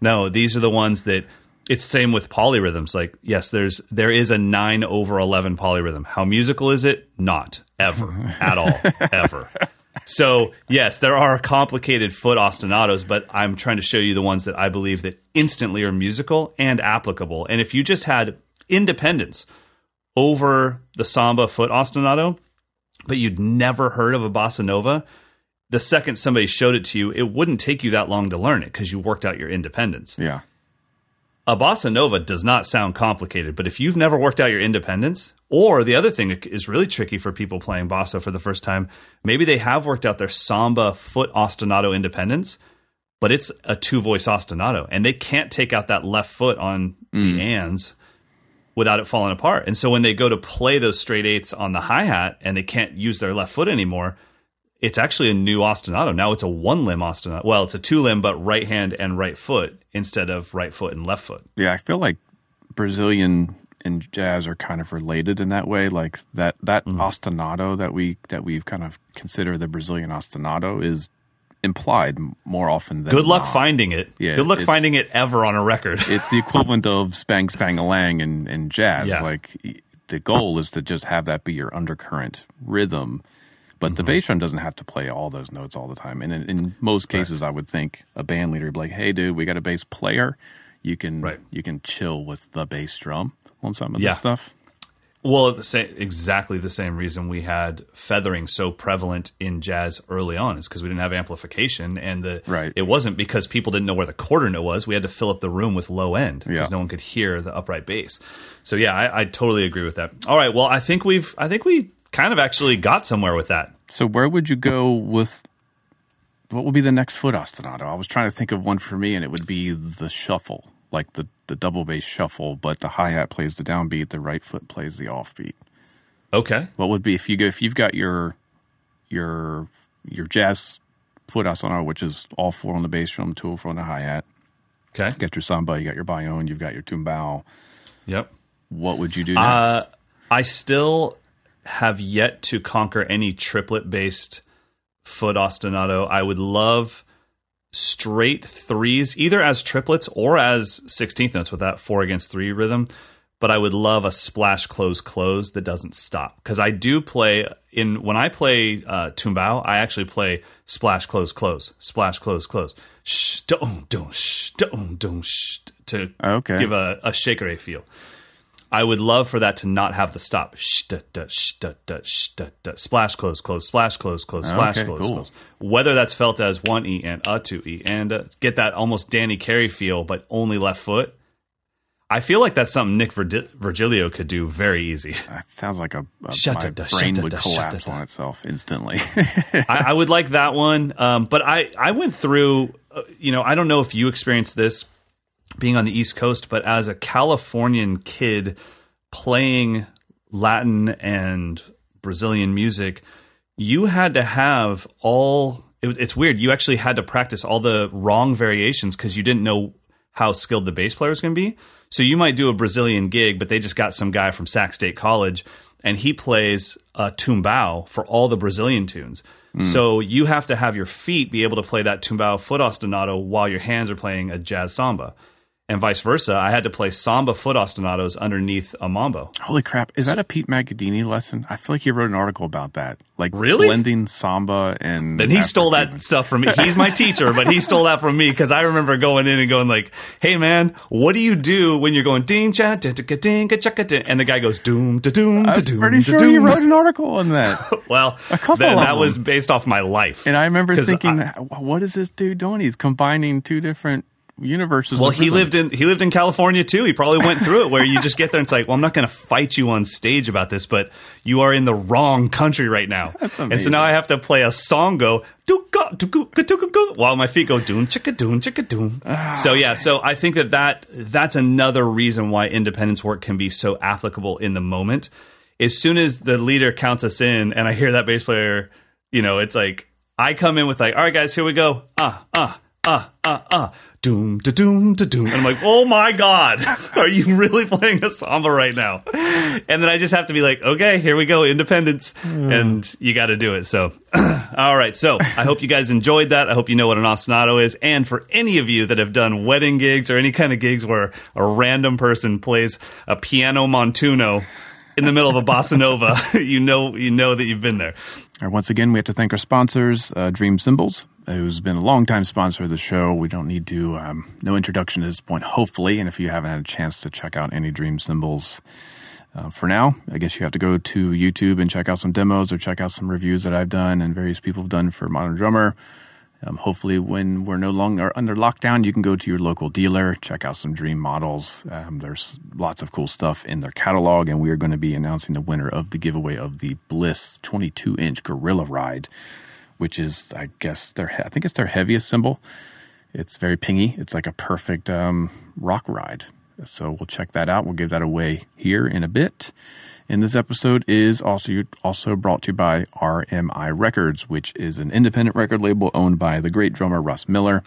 No, these are the ones that it's same with polyrhythms like yes there's there is a 9 over 11 polyrhythm. How musical is it? Not ever at all ever. So yes, there are complicated foot ostinatos, but I'm trying to show you the ones that I believe that instantly are musical and applicable. And if you just had independence over the samba foot ostinato, but you'd never heard of a bossa nova, the second somebody showed it to you, it wouldn't take you that long to learn it because you worked out your independence. yeah, a bossa nova does not sound complicated, but if you've never worked out your independence, or the other thing that is really tricky for people playing bossa for the first time, maybe they have worked out their samba foot ostinato independence, but it's a two voice ostinato, and they can't take out that left foot on the mm. ands without it falling apart. And so when they go to play those straight eights on the hi hat and they can't use their left foot anymore, it's actually a new ostinato. Now it's a one limb ostinato. Well, it's a two limb, but right hand and right foot instead of right foot and left foot. Yeah, I feel like Brazilian and jazz are kind of related in that way. Like that that Mm-hmm. ostinato that we that we've kind of consider the Brazilian ostinato is implied more often than Good luck not. finding it. Yeah, Good luck finding it ever on a record. It's the equivalent of spang spang a lang in, in jazz. Yeah. Like the goal is to just have that be your undercurrent rhythm. But Mm-hmm. the bass drum doesn't have to play all those notes all the time. And in, in most cases, I would think a band leader would be like, "Hey, dude, we got a bass player. You can Right. you can chill with the bass drum on some of Yeah. this stuff." Well, the same, exactly the same reason we had feathering so prevalent in jazz early on is because we didn't have amplification, and the Right. it wasn't because people didn't know where the quarter note was. We had to fill up the room with low end because Yeah. no one could hear the upright bass. So yeah, I, I totally agree with that. All right, well, I think we've I think we kind of actually got somewhere with that. So where would you go with? What would be the next foot ostinato? I was trying to think of one for me, and it would be the shuffle, like the the double bass shuffle, but the hi hat plays the downbeat, the right foot plays the offbeat. Okay, What would be if you go if you've got your your your jazz foot ostinato, which is all four on the bass drum, two four on the hi hat. okay, You got your samba, you got your baião, you've got your tumbao. yep. What would you do next? Uh, I still have yet to conquer any triplet based foot ostinato. I would love straight threes, either as triplets or as 16th notes with that four against three rhythm. But I would love a splash close close that doesn't stop because I do play in when I play uh, tumbao. I actually play splash close close splash close close shh dum dum shh dum dum shh to Okay. give a, a shaker feel. I would love for that to not have the stop. Da, da, da, da, da, da. Splash, close, close, splash, close, close, splash, Okay, close, cool. close. Whether that's felt as one E and a two E and a, get that almost Danny Carey feel, but only left foot. I feel like that's something Nick Virgi- Virgilio could do very easy. That sounds like a, a Shut my shut brain it, would shut collapse on itself instantly. I, I would like that one. Um, but I, I went through, uh, you know, I don't know if you experienced this being on the East Coast, but as a Californian kid playing Latin and Brazilian music, you had to have all. It, it's weird. You actually had to practice all the wrong variations because you didn't know how skilled the bass player was going to be. So you might do a Brazilian gig, but they just got some guy from Sac State College, and he plays a tumbao for all the Brazilian tunes. Hmm. So you have to have your feet be able to play that tumbao foot ostinato while your hands are playing a jazz samba, and vice versa. I had to play samba foot ostinatos underneath a mambo. Holy crap! Is that a Pete Magadini lesson? I feel like he wrote an article about that, like Really? blending samba and. Then he stole that stuff from me. He's my teacher, but he stole that from me because I remember going in and going like, "Hey man, what do you do when you're going ding cha ding ding ding chaka ding?" And the guy goes doom da doom da I'm doom pretty sure he wrote an article on that, Well, couple then that was based off my life. and I remember thinking, I- "What is this dude doing? He's combining two different universes." well, he lived in he lived in California too. He probably went through it where you just get there and it's like, well, I'm not going to fight you on stage about this, but you are in the wrong country right now. That's And so now I have to play a song go do go ga go go while my feet go doon chicka doon chicka doon. Ah, So yeah, so I think that that that's another reason why independence work can be so applicable in the moment. As soon as the leader counts us in, and I hear that bass player, you know, it's like I come in with like, all right, guys, here we go. Ah, ah, ah, ah, ah. Doom, da doom, da doom. And I'm like, oh my God, are you really playing a samba right now? And then I just have to be like, okay, here we go, independence. Hmm. And you got to do it. So, all right. So I hope you guys enjoyed that. I hope you know what an ostinato is. And for any of you that have done wedding gigs or any kind of gigs where a random person plays a piano montuno in the middle of a bossa nova, you know, you know that you've been there. Right, once again, we have to thank our sponsors, uh, Dream Cymbals, who's been a longtime sponsor of the show. We don't need to, um, no introduction at this point, hopefully. And if you haven't had a chance to check out any Dream Cymbals uh, for now, I guess you have to go to YouTube and check out some demos or check out some reviews that I've done and various people have done for Modern Drummer. Um, hopefully, when we're no longer under lockdown, you can go to your local dealer, check out some dream models. Um, there's lots of cool stuff in their catalog, and we are going to be announcing the winner of the giveaway of the Bliss 22 inch Gorilla Ride, which is, I guess, their I think it's their heaviest cymbal. It's very pingy. It's like a perfect um, rock ride. So we'll check that out. We'll give that away here in a bit. And this episode is also also brought to you by RMI Records, which is an independent record label owned by the great drummer Russ Miller,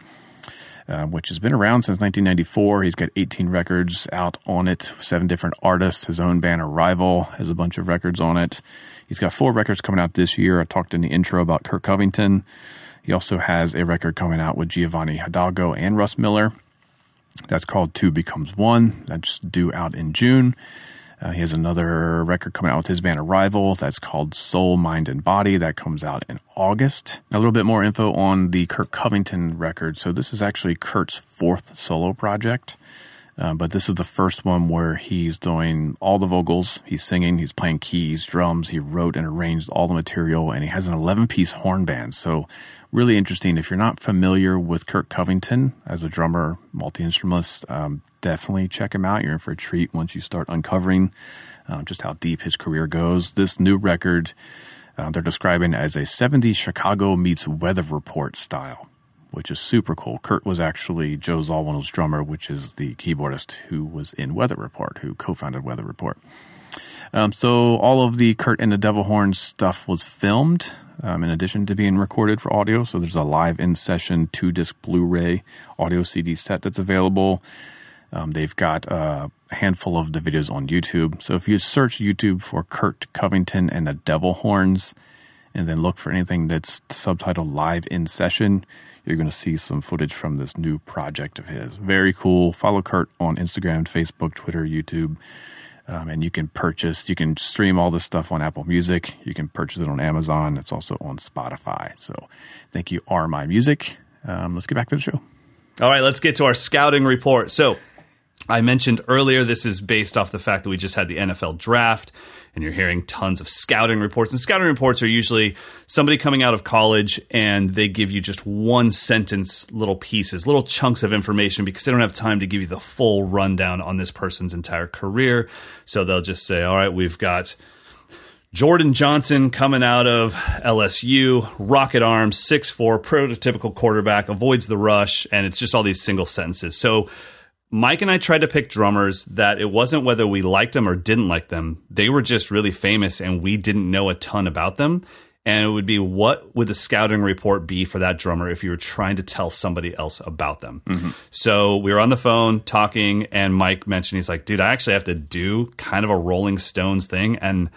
uh, which has been around since 1994. He's got 18 records out on it, seven different artists. His own band Arrival has a bunch of records on it. He's got four records coming out this year. I talked in the intro about Kurt Covington. He also has a record coming out with Giovanni Hidalgo and Russ Miller. That's called Two Becomes One. That's due out in June. Uh, he has another record coming out with his band Arrival that's called Soul, Mind, and Body that comes out in August. A little bit more info on the Kurt Covington record. So this is actually Kurt's fourth solo project. Uh, but this is the first one where he's doing all the vocals, he's singing, he's playing keys, drums, he wrote and arranged all the material, and he has an 11 piece horn band. So, really interesting. If you're not familiar with Kurt Covington as a drummer, multi instrumentalist, um, definitely check him out. You're in for a treat once you start uncovering uh, just how deep his career goes. This new record, uh, they're describing as a 70s Chicago meets weather report style which is super cool. Kurt was actually Joe Zawinul's drummer, which is the keyboardist who was in Weather Report, who co-founded Weather Report. Um, so all of the Kurt and the Devil Horns stuff was filmed, um, in addition to being recorded for audio. So there's a live in session two disc Blu-ray audio CD set that's available. Um, they've got a handful of the videos on YouTube. So if you search YouTube for Kurt Covington and the Devil Horns, and then look for anything that's subtitled live in session, you're going to see some footage from this new project of his. Very cool. Follow Kurt on Instagram, Facebook, Twitter, YouTube. Um, and you can purchase, you can stream all this stuff on Apple Music. You can purchase it on Amazon. It's also on Spotify. So thank you, RMI Music. Um, let's get back to the show. All right, let's get to our scouting report. So I mentioned earlier this is based off the fact that we just had the NFL draft and you're hearing tons of scouting reports. And scouting reports are usually somebody coming out of college and they give you just one sentence little pieces, little chunks of information because they don't have time to give you the full rundown on this person's entire career. So they'll just say, all right, we've got. Jordan Johnson coming out of LSU, rocket arms, 6'4, prototypical quarterback, avoids the rush, and it's just all these single sentences. So Mike and I tried to pick drummers that it wasn't whether we liked them or didn't like them. They were just really famous and we didn't know a ton about them. And it would be what would the scouting report be for that drummer if you were trying to tell somebody else about them? Mm-hmm. So we were on the phone talking, and Mike mentioned he's like, dude, I actually have to do kind of a Rolling Stones thing. And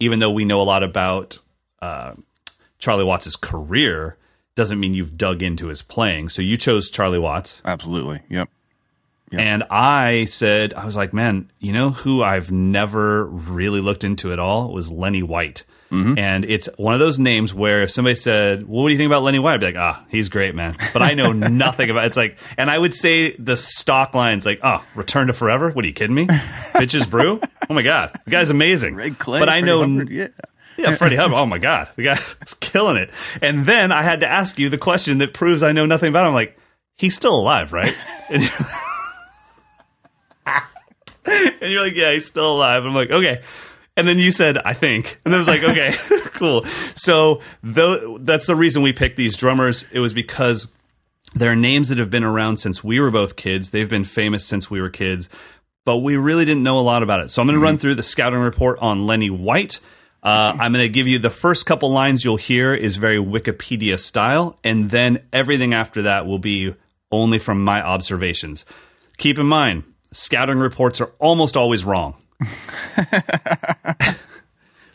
even though we know a lot about uh, Charlie Watts' career, doesn't mean you've dug into his playing. So you chose Charlie Watts. Absolutely. Yep. And I said, I was like, man, you know who I've never really looked into at all was Lenny White. Mm-hmm. And it's one of those names where if somebody said, well, what do you think about Lenny White? I'd be like, ah, oh, he's great, man. But I know nothing about it. It's like, and I would say the stock lines like, oh, Return to Forever? What are you kidding me? Bitches Brew? Oh my God. The guy's amazing. Red Clay, but I know, Hubbard, yeah. Yeah, Freddie Hubbard. Oh my God, the guy's killing it. And then I had to ask you the question that proves I know nothing about him. I'm like, he's still alive, right? And you're like, yeah, he's still alive. I'm like, okay. And then you said, I think. And then I was like, okay, cool. So though, that's the reason we picked these drummers. It was because they're names that have been around since we were both kids. They've been famous since we were kids, but we really didn't know a lot about it. So I'm going to mm-hmm. run through the scouting report on Lenny White. Uh, I'm going to give you the first couple lines you'll hear is very Wikipedia style, and then everything after that will be only from my observations. Keep in mind, scouting reports are almost always wrong.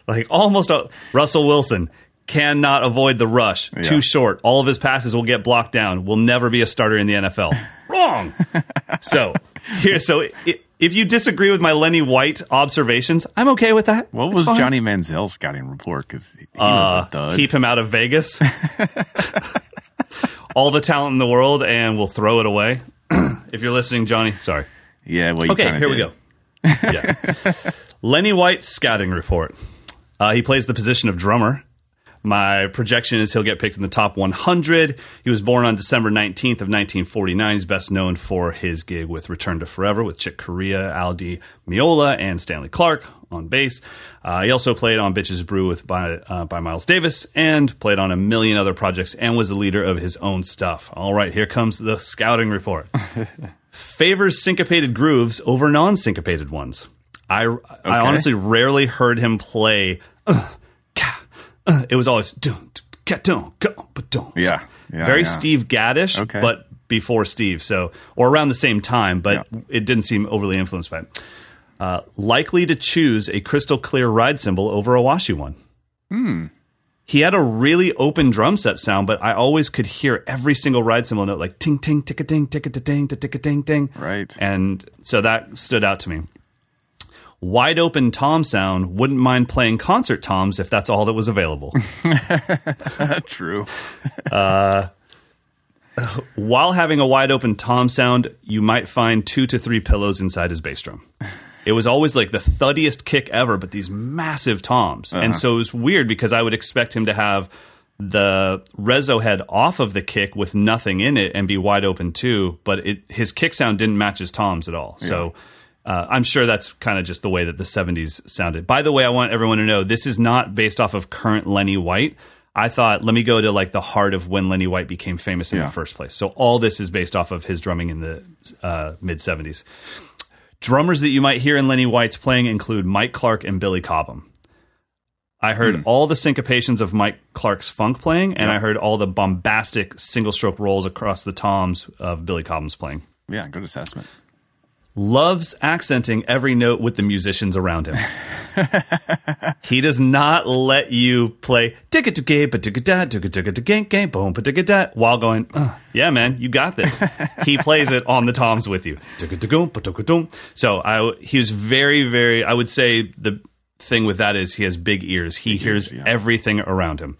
like almost uh, Russell Wilson cannot avoid the rush. Yeah. Too short. All of his passes will get blocked down. Will never be a starter in the NFL. wrong. so here, so it, if you disagree with my Lenny White observations, I'm okay with that. What was Johnny Manziel's scouting report? Because he, uh, was a dud. Keep him out of Vegas. All the talent in the world, and we'll throw it away. if you're listening, Johnny, sorry. Yeah, well, okay, here did. we go. Yeah. Lenny White's scouting report. Uh, he plays the position of drummer. My projection is he'll get picked in the top 100. He was born on December 19th of 1949. He's best known for his gig with Return to Forever with Chick Corea, Al Di Meola, and Stanley Clarke on bass. Uh, he also played on Bitches Brew with by, uh, by Miles Davis and played on a million other projects and was the leader of his own stuff. All right, here comes the scouting report. Favors syncopated grooves over non-syncopated ones. I, I honestly rarely heard him play. Uh, uh, it was always dun, dun, dun, go, dun. Yeah, yeah, very yeah. Steve Gaddish, Okay. but before Steve, so or around the same time, but Yeah. it didn't seem overly influenced by it. Uh, likely to choose a crystal clear ride cymbal over a washy one. Hmm. He had a really open drum set sound, but I always could hear every single ride cymbal note like ting ting tick a ding tick a ding tick a ding ding. Right. And so that stood out to me. Wide open tom sound, wouldn't mind playing concert toms if that's all that was available. True. Uh, while having a wide open tom sound, you might find two to three pillows inside his bass drum. It was always like the thuddiest kick ever, but these massive toms. And so it was weird because I would expect him to have the rezo head off of the kick with nothing in it and be wide open too, but it, his kick sound didn't match his toms at all. So uh, I'm sure that's kind of just the way that the 70s sounded. By the way, I want everyone to know this is not based off of current Lenny White. I thought, let me go to like the heart of when Lenny White became famous in Yeah. the first place. So all this is based off of his drumming in the uh, mid 70s. Drummers that you might hear in Lenny White's playing include Mike Clark and Billy Cobham. I heard hmm. all the syncopations of Mike Clark's funk playing, and I heard all the bombastic single stroke rolls across the toms of Billy Cobham's playing. Yeah, good assessment. Loves accenting every note with the musicians around him. he does not let you play ticka ticka ba ticka da ticka ticka ticka gang boom ba ticka da while going, "Uh, yeah, man, you got this. he plays it on the toms with you. Ticka ba ticka dum. So I, he was very, very. I would say the thing with that is he has big ears. He hears ears, yeah. everything around him.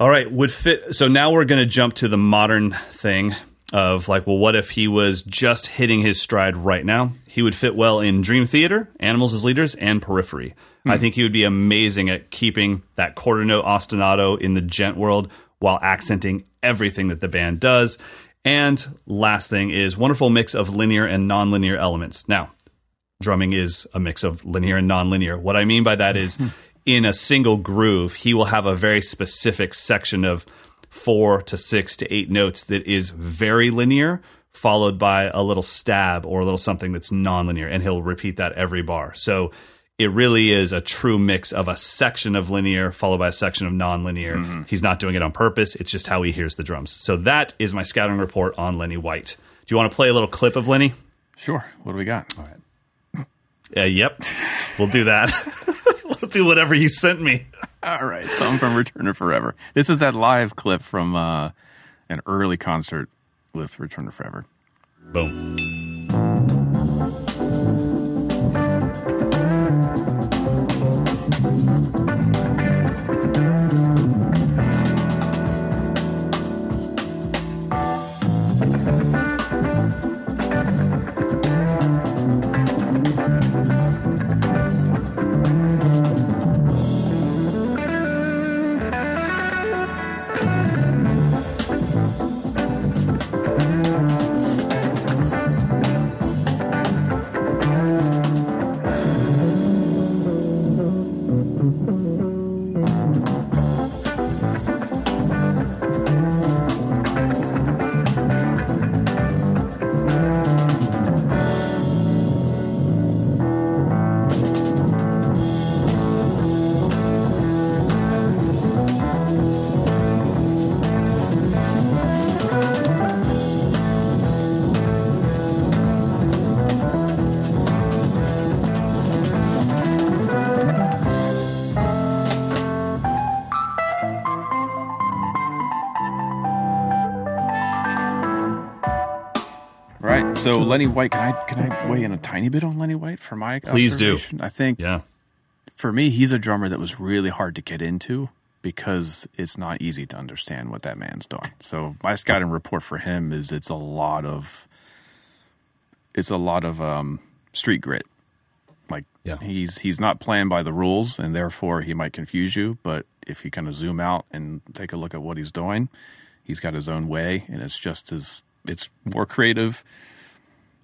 All right, would fit. So now we're going to jump to the modern thing of like, well, what if he was just hitting his stride right now? He would fit well in Dream Theater, Animals as Leaders, and Periphery. I hmm. think he would be amazing at keeping that quarter note ostinato in the djent world while accenting everything that the band does. And last thing is wonderful mix of linear and nonlinear elements. Now, drumming is a mix of linear and nonlinear. What I mean by that is hmm. in a single groove, he will have a very specific section of four to six to eight notes that is very linear, followed by a little stab or a little something that's nonlinear, and he'll repeat that every bar. So it really is a true mix of a section of linear followed by a section of nonlinear. He's not doing it on purpose, it's just how he hears the drums. So that is my scouting report on Lenny White. Do you want to play a little clip of Lenny? Sure. What do we got? Uh, yep, we'll do that. we'll do whatever you sent me. All right. Something from Return to Forever. This is that live clip from uh, an early concert with Return to Forever. Boom. Lenny White, can I can I weigh in a tiny bit on Lenny White for my Please do. I think Yeah. for me, he's a drummer that was really hard to get into because it's not easy to understand what that man's doing. So my scouting report for him is it's a lot of it's a lot of um, street grit. Like Yeah. he's he's not playing by the rules, and therefore he might confuse you. But if you kind of zoom out and take a look at what he's doing, he's got his own way, and it's just as it's more creative.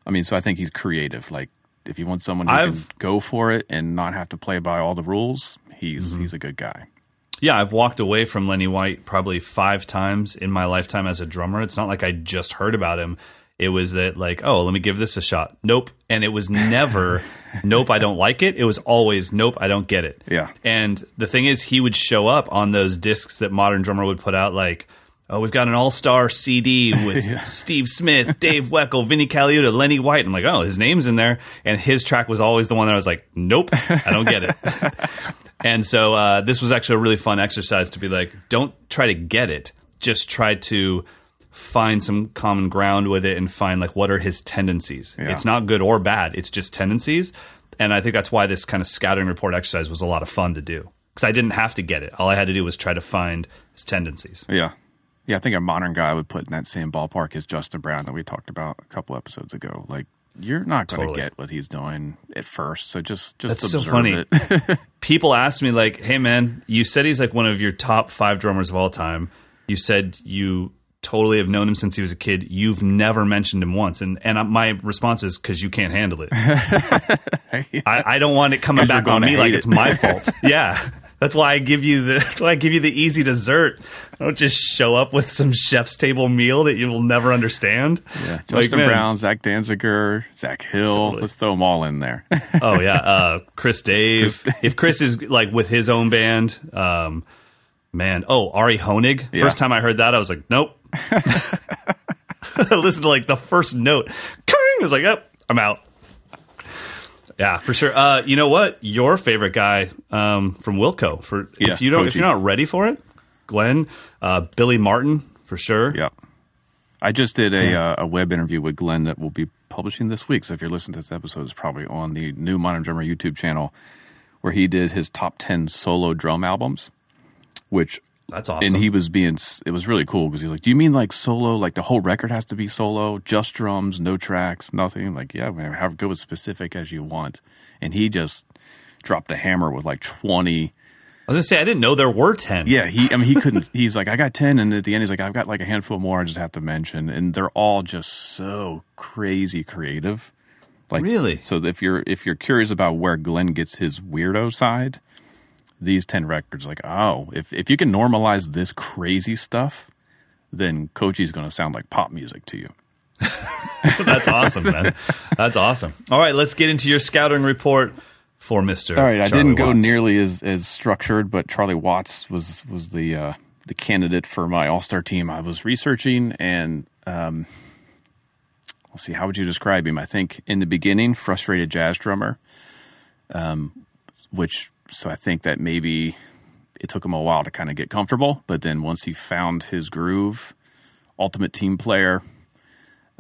I mean, so I think he's creative. Like if you want someone who I've- can go for it and not have to play by all the rules, he's mm-hmm. he's a good guy. Yeah, I've walked away from Lenny White probably five times in my lifetime as a drummer. It's not like I just heard about him. It was that like, oh, let me give this a shot. Nope. And it was never, nope, I don't like it. It was always, nope, I don't get it. Yeah. And the thing is, he would show up on those discs that Modern Drummer would put out, like, oh, we've got an all star CD with Steve Smith, Dave Weckl, Vinnie Colaiuta, Lenny White. I'm like, oh, his name's in there. And his track was always the one that I was like, nope, I don't get it. And so uh, this was actually a really fun exercise to be like, don't try to get it, just try to find some common ground with it and find like what are his tendencies. Yeah. It's not good or bad; it's just tendencies. And I think that's why this kind of scouting report exercise was a lot of fun to do because I didn't have to get it. All I had to do was try to find his tendencies. Yeah. Yeah, I think a modern guy would put in that same ballpark as Justin Brown that we talked about a couple episodes ago. Like you're not going to Totally. get what he's doing at first, so just just That's so funny. it. People ask me like, "Hey man, you said he's like one of your top five drummers of all time. You said you." Totally have known him since he was a kid. You've never mentioned him once, and and my response is because you can't handle it. I, I don't want it coming back on me like hate it's my fault. Yeah, that's why I give you the that's why I give you the easy dessert. I don't just show up with some chef's table meal that you will never understand. yeah, Like, Justin man, Brown, Zach Danziger, Zach Hill. Totally. Let's throw them all in there. Oh yeah, uh, Chris Dave. If Chris is like with his own band, um, man. Oh, Ari Honig. Yeah. First time I heard that, I was like, nope. I listened to like the first note. I was like, yep, I'm out. Yeah, for sure. Uh, you know what? Your favorite guy um, from Wilco. For Yeah, if you don't, if you're not ready for it, Glenn, uh, Billy Martin for sure. yeah, I just did a uh, a web interview with Glenn that will be publishing this week. So if you're listening to this episode, it's probably on the new Modern Drummer YouTube channel, where he did his top ten solo drum albums, which That's awesome. and he was being it was really cool because he's like do you mean like solo like the whole record has to be solo just drums no tracks nothing like yeah man have go as specific as you want and he just dropped a hammer with like 20 I was gonna say I didn't know there were ten. yeah he i mean he couldn't he's like i got 10 and at the end he's like i've got like a handful more i just have to mention and they're all just so crazy creative like Really? so if you're if you're curious about where glenn gets his weirdo side these 10 records like oh if if you can normalize this crazy stuff then Kotche's going to sound like pop music to you That's awesome, man. That's awesome. All right, let's get into your scouting report for Mister. all right i didn't go nearly as as structured but charlie watts was was the uh the candidate for my all-star team i was researching and um let's see how would you describe him i think in the beginning frustrated jazz drummer um which so i think that maybe it took him a while to kind of get comfortable but then once he found his groove ultimate team player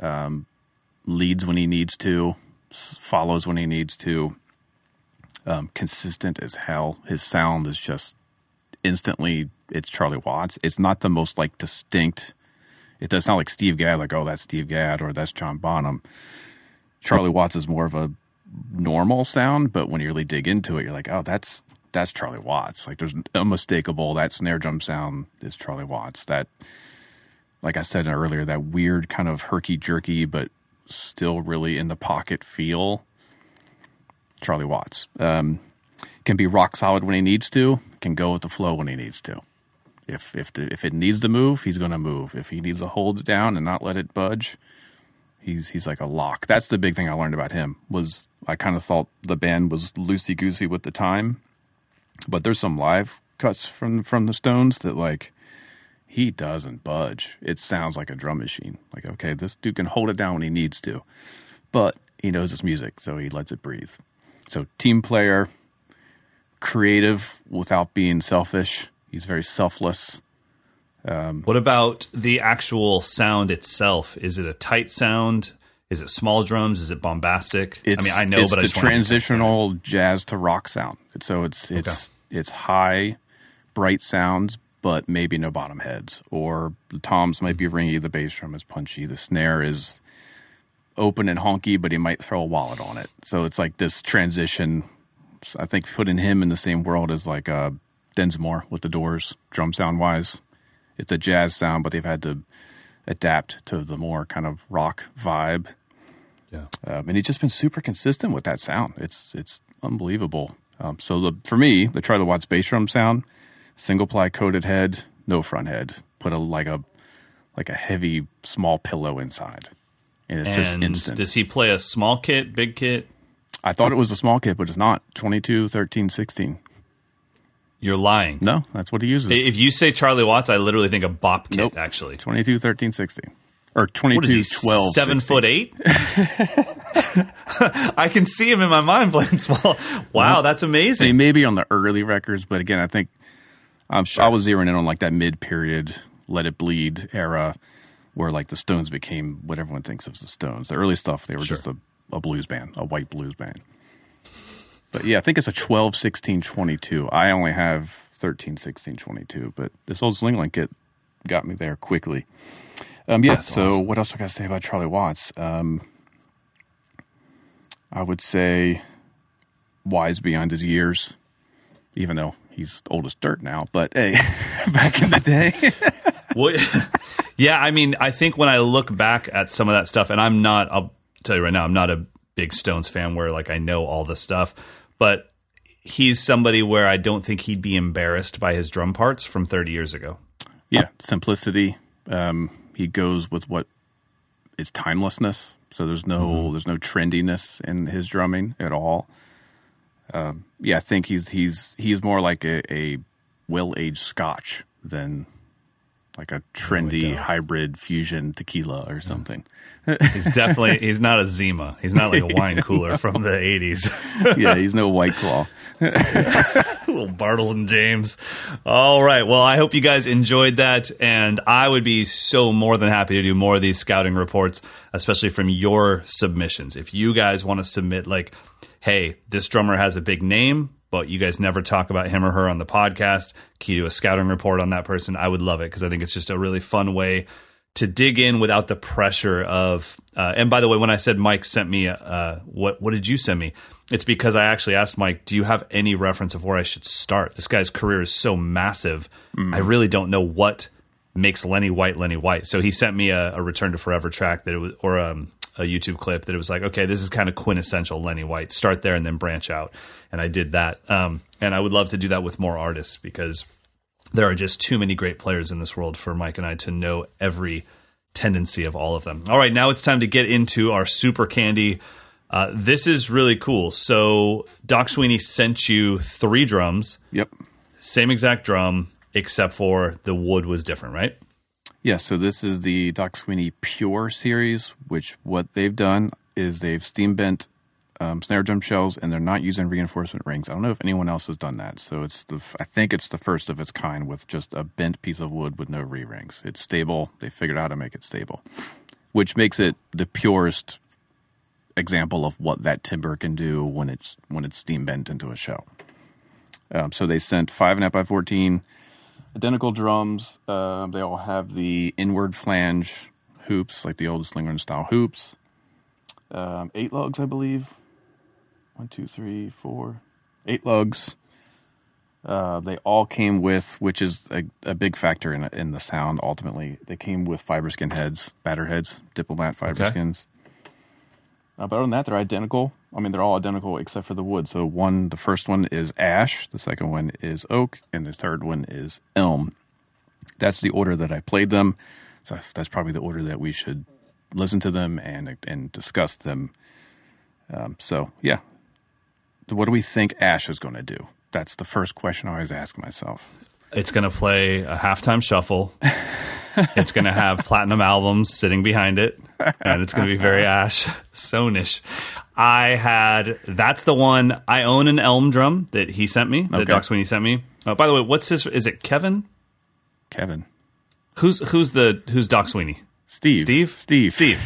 um leads when he needs to follows when he needs to um, consistent as hell. His sound is just instantly. It's Charlie Watts. It's not the most like distinct. It does sound like Steve Gadd, like oh that's Steve Gadd or that's John Bonham. Charlie Watts is more of a normal sound, but when you really dig into it, you're like oh that's that's Charlie Watts. Like there's unmistakable that snare drum sound is Charlie Watts. That like I said earlier, that weird kind of herky jerky but still really in the pocket feel Charlie Watts. Um, can be rock solid when he needs to. Can go with the flow when he needs to. If if the, if it needs to move, he's going to move. If he needs to hold it down and not let it budge, he's he's like a lock. That's the big thing I learned about him. Was I kind of thought the band was loosey goosey with the time, but there's some live cuts from from the Stones that like he doesn't budge. It sounds like a drum machine. Like okay, this dude can hold it down when he needs to, but he knows his music, so he lets it breathe. So team player, creative without being selfish. He's very selfless. What about the actual sound itself? Is it a tight sound? Is it small drums? Is it bombastic? I mean, I know, it's but I the transitional jazz to rock sound. So it's it's it's high, bright sounds, but maybe no bottom heads. Or the toms might be ringy, the bass drum is punchy, the snare is open and honky, but he might throw a wallet on it. So it's like this transition. I think putting him in the same world as like uh, Densmore with the Doors, drum sound wise. It's a jazz sound, but they've had to adapt to the more kind of rock vibe. Yeah. Um, and he's just been super consistent with that sound. It's it's unbelievable. Um, so the for me, the Charlie Watts bass drum sound, single ply coated head, no front head. Put a like a like a heavy small pillow inside, and it's just instant. does he play a small kit, big kit? I thought it was a small kit, but it's not. 22, 13, 16. You're lying. No, that's what he uses. If you say Charlie Watts, I literally think a bop kit. Nope. Actually, 22, 13, 16. Or 22, what is he? 12, seven 16. foot eight. I can see him in my mind playing small. Wow, that's amazing. may be on the early records, but again, I think um, I was zeroing in on like that mid period, Let It Bleed era, where like the Stones became what everyone thinks of as the Stones. The early stuff, they were Sure. just a, a blues band, a white blues band. But yeah, I think it's a 12, 16, 22. I only have 13, 16, 22, but this old Slingerland kit got me there quickly. Um, yeah, so awesome. what else do I got to say about Charlie Watts? Um, I would say wise beyond his years, even though he's old as dirt now. But hey, back in the day, Well, yeah, I mean, I think when I look back at some of that stuff, and I'm not, I'll tell you right now, I'm not a big Stones fan where like I know all the stuff, but he's somebody where I don't think he'd be embarrassed by his drum parts from 30 years ago. yeah, simplicity. Um, he goes with what is timelessness. So there's no there's no trendiness in his drumming at all. Um, yeah, I think he's he's he's more like a, a well aged Scotch than like a oh trendy hybrid fusion tequila or something. He's definitely, he's not a Zima. He's not like a wine cooler from the 80s. yeah, he's no white claw. little Bartles and James. All right. Well, I hope you guys enjoyed that. And I would be so more than happy to do more of these scouting reports, especially from your submissions. If you guys want to submit, like, hey, this drummer has a big name, but you guys never talk about him or her on the podcast, can you do a scouting report on that person? I would love it because I think it's just a really fun way to dig in without the pressure of. Uh, and by the way, when I said Mike sent me, uh, what what did you send me? It's because I actually asked Mike, "Do you have any reference of where I should start?" This guy's career is so massive. I really don't know what makes Lenny White Lenny White. So he sent me a, a Return to Forever track that it was, or um, a YouTube clip that it was like, okay, this is kind of quintessential Lenny White. Start there and then branch out. And I did that. Um, and I would love to do that with more artists because there are just too many great players in this world for Mike and I to know every tendency of all of them. All right, now it's time to get into our super candy. Uh, this is really cool. So Doc Sweeney sent you three drums, Yep. same exact drum, except for the wood was different, right? Yeah, so this is the Doc Sweeney Pure series, which what they've done is they've steam bent um, snare drum shells, and they're not using reinforcement rings. I don't know if anyone else has done that. So it's the I think it's the first of its kind with just a bent piece of wood with no re rings. It's stable. They figured out how to make it stable, which makes it the purest example of what that timber can do when it's when it's steam bent into a shell. Um, so they sent five and a half by fourteen identical drums. Uh, they all have the inward flange hoops, like the old Slingerland style hoops. Um, eight lugs, I believe. One, two, three, four, eight lugs. Uh, they all came with, which is a, a big factor in in the sound. Ultimately, they came with fiber skin heads, batter heads, diplomat fiber Okay. skins. Uh, but other than that, they're identical. I mean, they're all identical except for the wood. So one, the first one is ash, the second one is oak, and the third one is elm. That's the order that I played them. So that's probably the order that we should listen to them and and discuss them. Um, so yeah, what do we think Ash is going to do? That's the first question I always ask myself. It's going to play a halftime shuffle. it's going to have platinum albums sitting behind it, and it's going to be very Ash Sonish. I had that's the one. I own an Elm drum that he sent me. That Okay. Doc Sweeney sent me. Uh, by the way, what's his? Is it Kevin? Kevin, Who's who's the who's Doc Sweeney? Steve, Steve. Steve, Steve.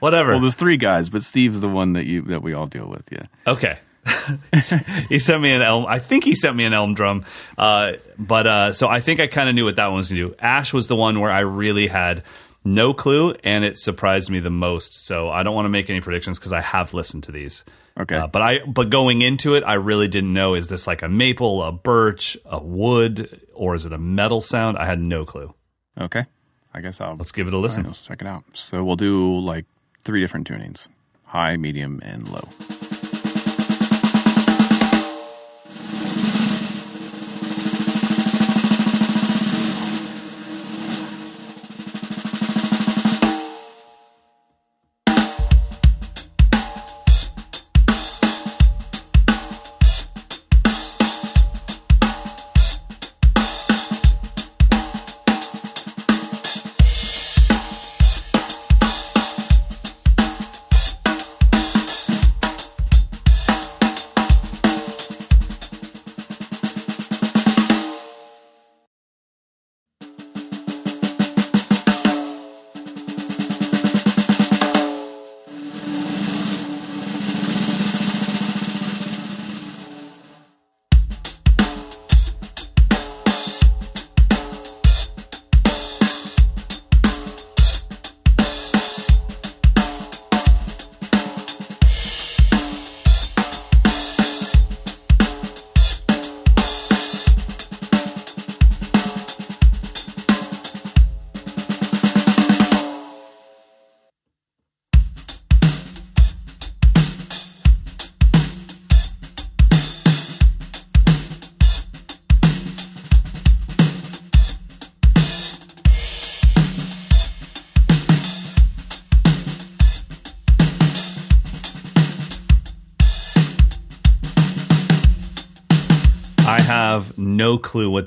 Whatever. Well, there's three guys, but Steve's the one that you that we all deal with. Yeah. Okay. He sent me an elm. I think he sent me an elm drum. Uh, but uh, so I think I kind of knew what that one was going to do. Ash was the one where I really had No clue, and it surprised me the most. So I don't want to make any predictions because I have listened to these. Okay. Uh, but I but going into it, I really didn't know is this like a maple, a birch, a wood, or is it a metal sound? I had no clue. Okay. I guess I'll Let's give it a listen. right, let's check it out. So we'll do like three different tunings: high, medium, and low.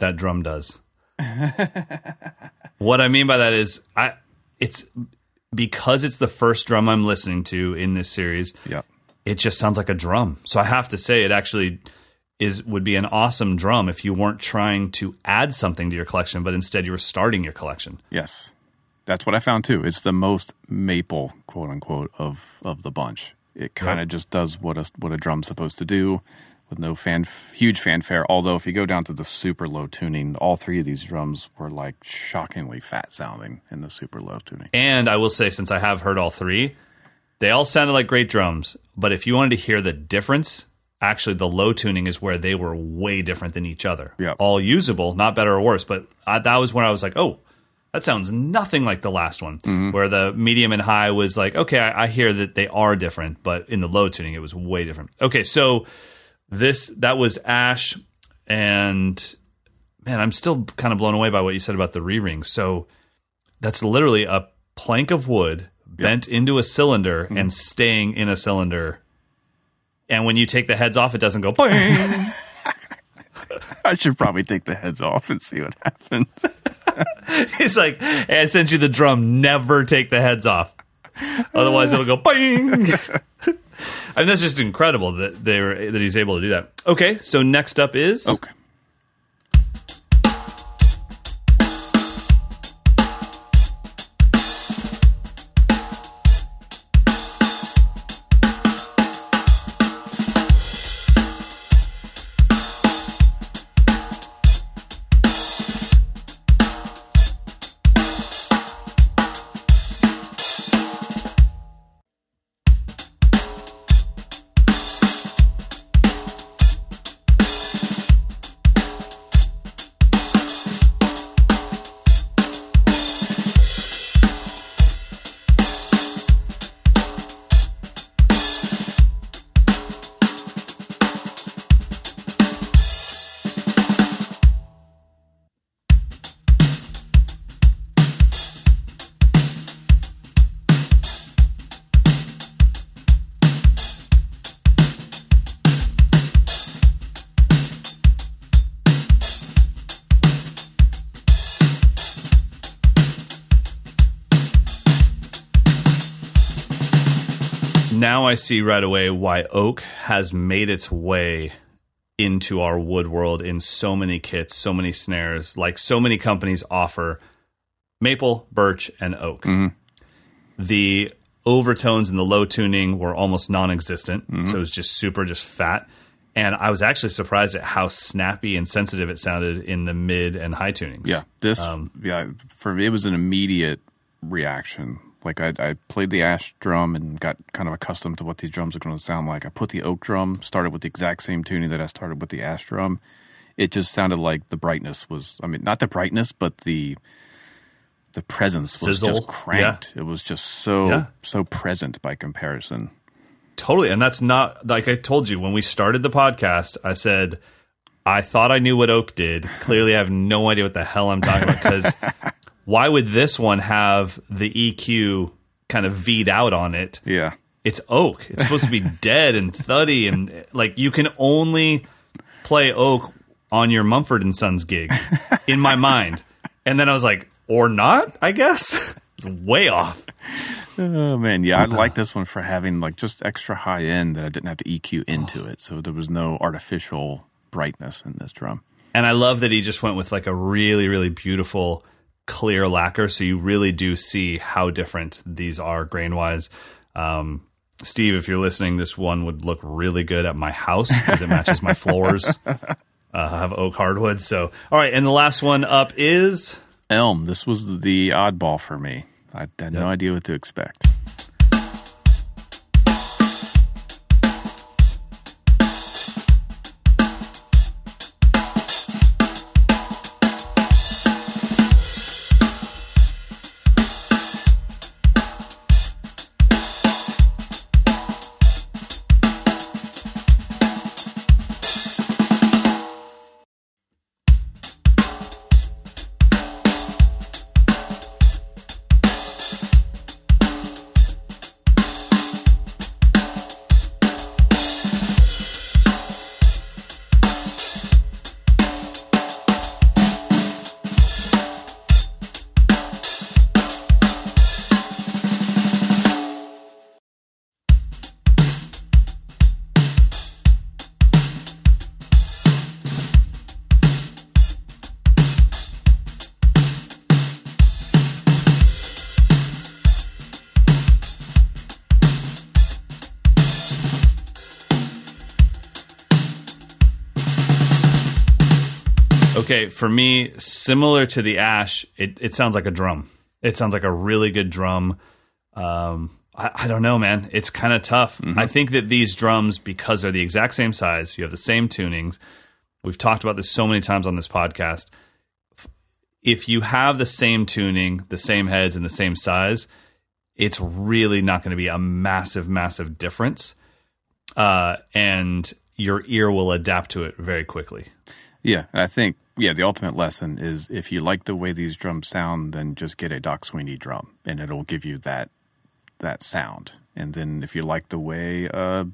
That drum does. what I mean by that is I it's because it's the first drum I'm listening to in this series. Yep. It just sounds like a drum. So I have to say it actually is would be an awesome drum if you weren't trying to add something to your collection but instead you were starting your collection. Yes. That's what I found too. It's the most maple, quote unquote, of of the bunch. It kind of just does what a what a drum's supposed to do, with no fan huge fanfare. Although if you go down to the super low tuning, all three of these drums were like shockingly fat sounding in the super low tuning. And I will say, since I have heard all three, they all sounded like great drums. But if you wanted to hear the difference, actually, the low tuning is where they were way different than each other. Yeah. All usable, not better or worse. But I, that was when I was like, oh, that sounds nothing like the last one, mm-hmm. where the medium and high was like, okay, I, I hear that they are different, but in the low tuning, it was way different. Okay, so this that was Ash, and man, I'm still kind of blown away by what you said about the re rings. So that's literally a plank of wood bent into a cylinder mm-hmm. and staying in a cylinder. And when you take the heads off, it doesn't go. I should probably take the heads off and see what happens. it's like hey, I sent you the drum. Never take the heads off, otherwise it'll go bing. I mean, that's just incredible that they that he's able to do that. Okay, so next up is Okay. I see right away why oak has made its way into our wood world in so many kits, so many snares. Like so many companies offer maple, birch, and oak. The overtones and the low tuning were almost non-existent, so it was just super, just fat. And I was actually surprised at how snappy and sensitive it sounded in the mid and high tunings. Yeah, this Um, yeah for me it was an immediate reaction. Like I, I played the ash drum and got kind of accustomed to what these drums are going to sound like. I put the oak drum, started with the exact same tuning that I started with the ash drum. It just sounded like the brightness was. I mean, not the brightness, but the the presence was just cranked. It was just so Yeah. so present by comparison. Totally. And that's not like I told you when we started the podcast, I said, I thought I knew what Oak did. Clearly, I have no idea what the hell I'm talking about because why would this one have the EQ kind of V'd out on it? Yeah, It's Oak. It's supposed to be dead and thuddy and like you can only play Oak on your Mumford and Sons gig in my mind. And then I was like, or not, I guess. Way off. Oh man, yeah, I like this one for having like just extra high end that I didn't have to EQ into it, so there was no artificial brightness in this drum. And I love that he just went with like a really, really beautiful clear lacquer. So you really do see how different these are grain wise. Um, Steve, if you're listening, this one would look really good at my house because it matches my floors. Uh, I have oak hardwood. So, all right. And the last one up is Elm. This was the oddball for me. I had no idea what to expect. Okay. For me, similar to the Ash, it, it sounds like a drum. It sounds like a really good drum. Um, I, I don't know, man. It's kind of tough. I think that these drums, because they're the exact same size, you have the same tunings. We've talked about this so many times on this podcast. If you have the same tuning, the same heads, and the same size, it's really not going to be a massive, massive difference. Uh, and your ear will adapt to it very quickly. Yeah, and I think yeah, the ultimate lesson is if you like the way these drums sound, then just get a Doc Sweeney drum, and it'll give you that that sound. And then if you like the way uh,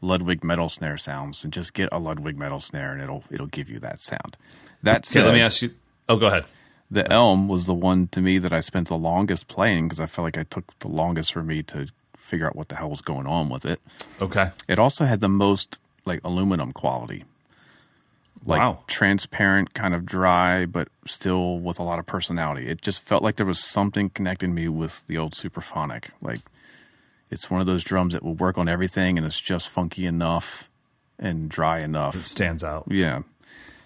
Ludwig metal snare sounds, then just get a Ludwig metal snare, and it'll it'll give you that sound. That Okay, let me ask you. Oh, go ahead. the Elm was the one to me that I spent the longest playing because I felt like I took the longest for me to figure out what the hell was going on with it. Okay. It also had the most like aluminum quality. Like Wow. transparent, kind of dry, but still with a lot of personality. It just felt like there was something connecting me with the old Supraphonic. Like it's one of those drums that will work on everything and it's just funky enough and dry enough. It stands out. Yeah.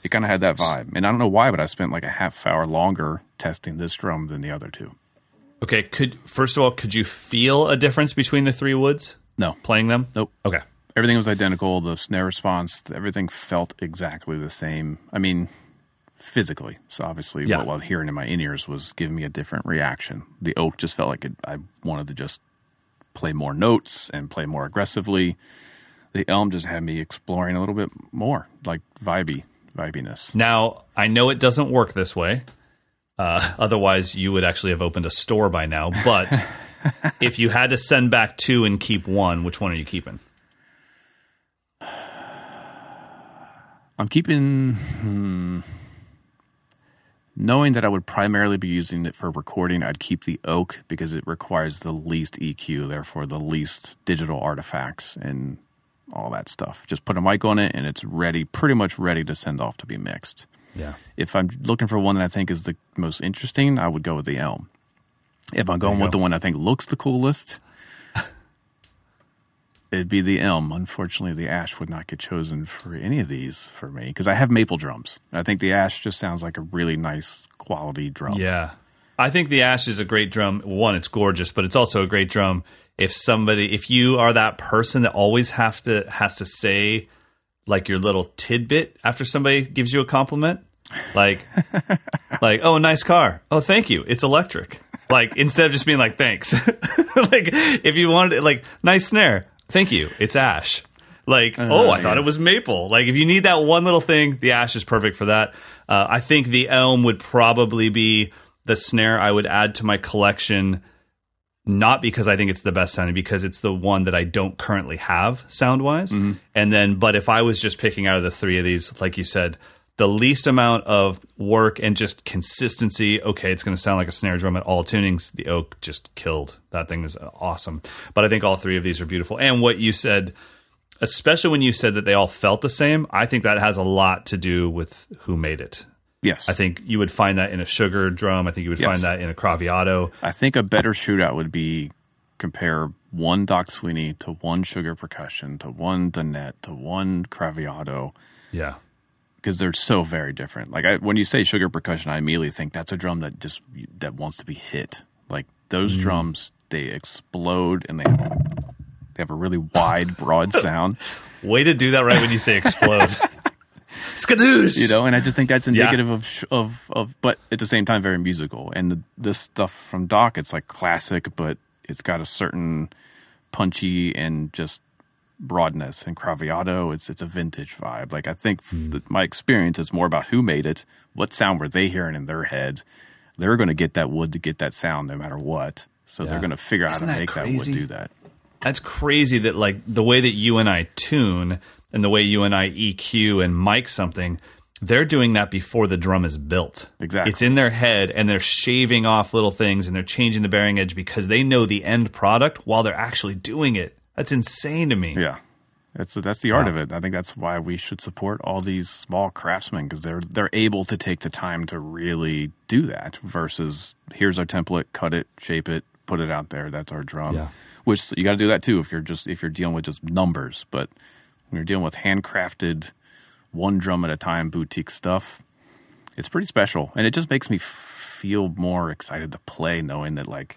It kind of had that vibe. And I don't know why, but I spent like a half hour longer testing this drum than the other two. Okay. Could first of all, could you feel a difference between the three woods No. playing them? Nope. Okay. Everything was identical. The snare response, everything felt exactly the same. I mean, physically. So obviously, Yeah. what I was hearing in my in ears was giving me a different reaction. The oak just felt like it, I wanted to just play more notes and play more aggressively. The elm just had me exploring a little bit more, like vibey, vibiness. Now I know it doesn't work this way. Uh, otherwise, you would actually have opened a store by now. But if you had to send back two and keep one, which one are you keeping? I'm keeping, hmm, knowing that I would primarily be using it for recording. I'd keep the oak because it requires the least EQ, therefore the least digital artifacts and all that stuff. Just put a mic on it and it's ready, pretty much ready to send off to be mixed. Yeah. If I'm looking for one that I think is the most interesting, I would go with the elm. If I'm going you with go. the one I think looks the coolest, it'd be the elm. Unfortunately, the ash would not get chosen for any of these for me because I have maple drums. I think the ash just sounds like a really nice quality drum. Yeah. I think the Ash is a great drum. One, it's gorgeous, but it's also a great drum. If somebody, if you are that person that always have to has to say like your little tidbit after somebody gives you a compliment, like like oh nice car, oh thank you, it's electric. Like instead of just being like thanks, like if you wanted it like nice snare, thank you, it's Ash. Like oh I thought it was maple. Like if you need that one little thing, the Ash is perfect for that. Uh, I think the Elm would probably be the snare I would add to my collection not because I think it's the best sounding, because it's the one that I don't currently have sound wise. And then, but if I was just picking out of the three of these, like you said, the least amount of work and just consistency. Okay, it's going to sound like a snare drum at all tunings. The oak just killed. That thing is awesome. But I think all three of these are beautiful. And what you said, especially when you said that they all felt the same, I think that has a lot to do with who made it. Yes. I think you would find that in a sugar drum. I think you would Yes. find that in a Craviotto. I think a better shootout would be compare one Doc Sweeney to one Sugar Percussion to one Dunnett to one Craviotto Yeah. Because they're so very different. Like I, when you say Sugar Percussion, I immediately think that's a drum that just that wants to be hit. Like those mm-hmm. drums, they explode and they they have a really wide, broad sound. Way to do that right when you say explode. Skadoosh! you know and i just think that's Yeah. indicative of of of but at the same time very musical and the, this stuff from doc it's like classic but it's got a certain punchy and just broadness and craviotto it's it's a vintage vibe like i think hmm. that my experience is more about who made it what sound were they hearing in their head. they're going to get that wood to get that sound no matter what so Yeah. they're going to figure out Isn't how that to make that wood do that That's crazy that like the way that you and I tune and the way you and I EQ and mic something, they're doing that before the drum is built. Exactly. It's in their head and they're shaving off little things and they're changing the bearing edge because they know the end product while they're actually doing it. That's insane to me. Yeah, that's that's the art of it. I think that's why we should support all these small craftsmen because they're they're able to take the time to really do that. Versus here's our template, cut it, shape it, put it out there. That's our drum. Yeah. Which you got to do that too if you're just if you're dealing with just numbers. But when you're dealing with handcrafted, one drum at a time boutique stuff, it's pretty special, and it just makes me feel more excited to play, knowing that like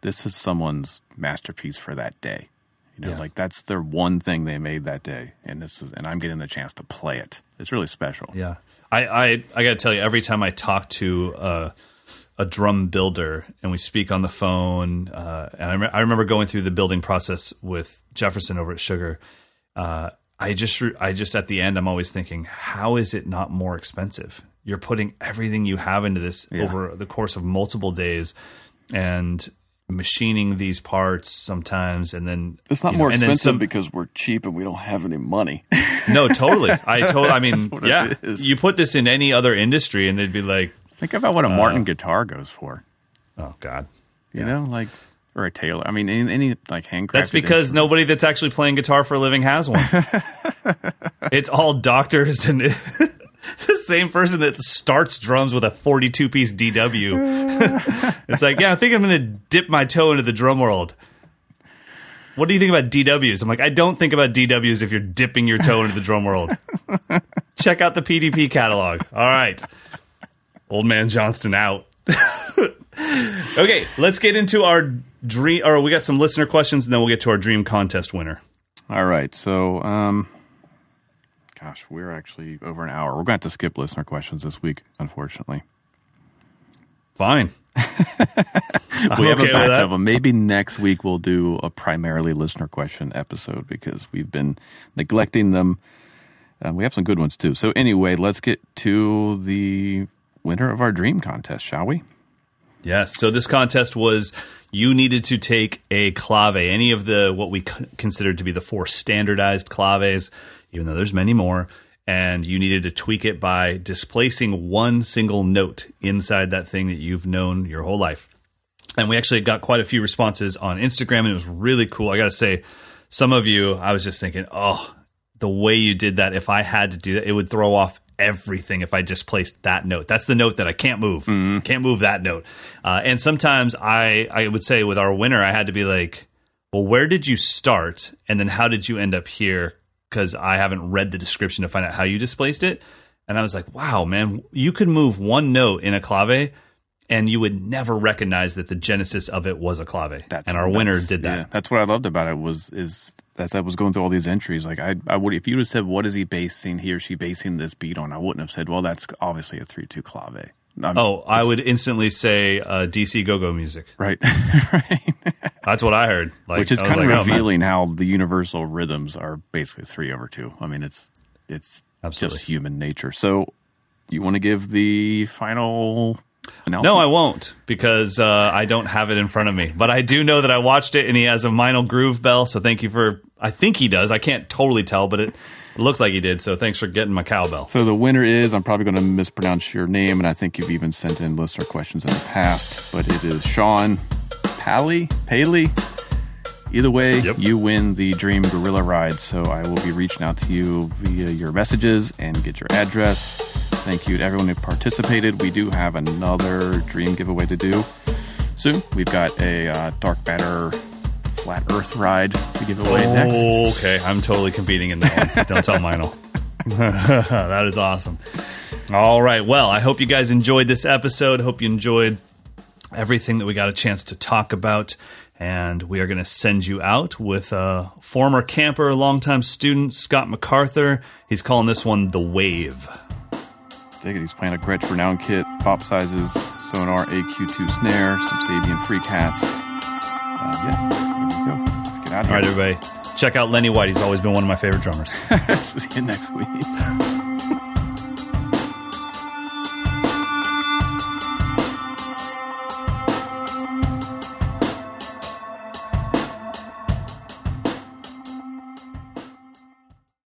this is someone's masterpiece for that day. You know, Yeah. like that's their one thing they made that day, and this is, and I'm getting the chance to play it. It's really special. Yeah, I I, I got to tell you, every time I talk to uh, a drum builder and we speak on the phone, uh, and I, rem- I remember going through the building process with Jefferson over at Sugar. Uh, I just re- I just at the end, I'm always thinking, how is it not more expensive? You're putting everything you have into this over the course of multiple days, and machining these parts sometimes, and then It's not you know, more expensive some- because we're cheap and we don't have any money. no, totally. I totally. I mean, yeah. You put this in any other industry, and they'd be like, Think about what a Martin oh. guitar goes for. "Oh God." You know, like or a Taylor. I mean, any, any like handcrafted. That's because instrument. nobody that's actually playing guitar for a living has one. it's all doctors and the same person that starts drums with a 42 piece DW. it's like, yeah, I think I'm going to dip my toe into the drum world. What do you think about DWs? I'm like, I don't think about DWs if you're dipping your toe into the drum world. Check out the PDP catalog. All right. Old man Johnston out. okay, let's get into our dream. Or we got some listener questions, and then we'll get to our dream contest winner. All right. So, um, gosh, we're actually over an hour. We're going to have to skip listener questions this week, unfortunately. Fine. We have a batch of them. Maybe next week we'll do a primarily listener question episode because we've been neglecting them. Uh, we have some good ones too. So anyway, let's get to the winner of our dream contest, shall we? Yes. So this contest was you needed to take a clave, any of the what we considered to be the four standardized claves, even though there's many more, and you needed to tweak it by displacing one single note inside that thing that you've known your whole life. And we actually got quite a few responses on Instagram, and it was really cool. I got to say, some of you, I was just thinking, oh, the way you did that, if I had to do that, it would throw off everything if I displaced that note. That's the note that I can't move. Can't move that note. Uh, and sometimes I, I would say with our winner, I had to be like, well, where did you start? And then how did you end up here? Because I haven't read the description to find out how you displaced it. And I was like, wow, man, you could move one note in a clave and you would never recognize that the genesis of it was a clave. That's- and our winner did that. yeah, that's what I loved about it was is as I was going through all these entries, like I, I would if you would have said what is he basing he or she basing this beat on, I wouldn't have said, well, that's obviously a three two clave. I mean, Oh, I would instantly say uh, DC go go music. right, right. That's what I heard. Like, Which is kind of like, oh, revealing how the universal rhythms are basically three over two. I mean, it's it's Absolutely. just human nature. So, you want to give the final announcement? No, I won't because uh, I don't have it in front of me. But I do know that I watched it and he has a Meinl groove bell. So thank you for. I think he does. I can't totally tell, but it looks like he did. So thanks for getting my cowbell. So the winner is I'm probably going to mispronounce your name, and I think you've even sent in listener questions in the past, but it is Sean Pally Paley. Either way, Yep. you win the Dream Gorilla Ride. So I will be reaching out to you via your messages and get your address. Thank you to everyone who participated. We do have another Dream giveaway to do soon. We've got a uh, Dark Matter Flat Earth ride to give away next. Okay, I'm totally competing in that one. Don't tell Meinl. that is awesome. All right. Well, I hope you guys enjoyed this episode. Hope you enjoyed everything that we got a chance to talk about. And we are going to send you out with a former camper, longtime student, Scott MacArthur. He's calling this one The Wave. Dig it. He's playing a Gretsch Renown kit, pop sizes, Sonor AQ2 snare, some Sabian free cats. Uh, yeah, here. right, everybody. Check out Lenny White. He's always been one of my favorite drummers. See you next week.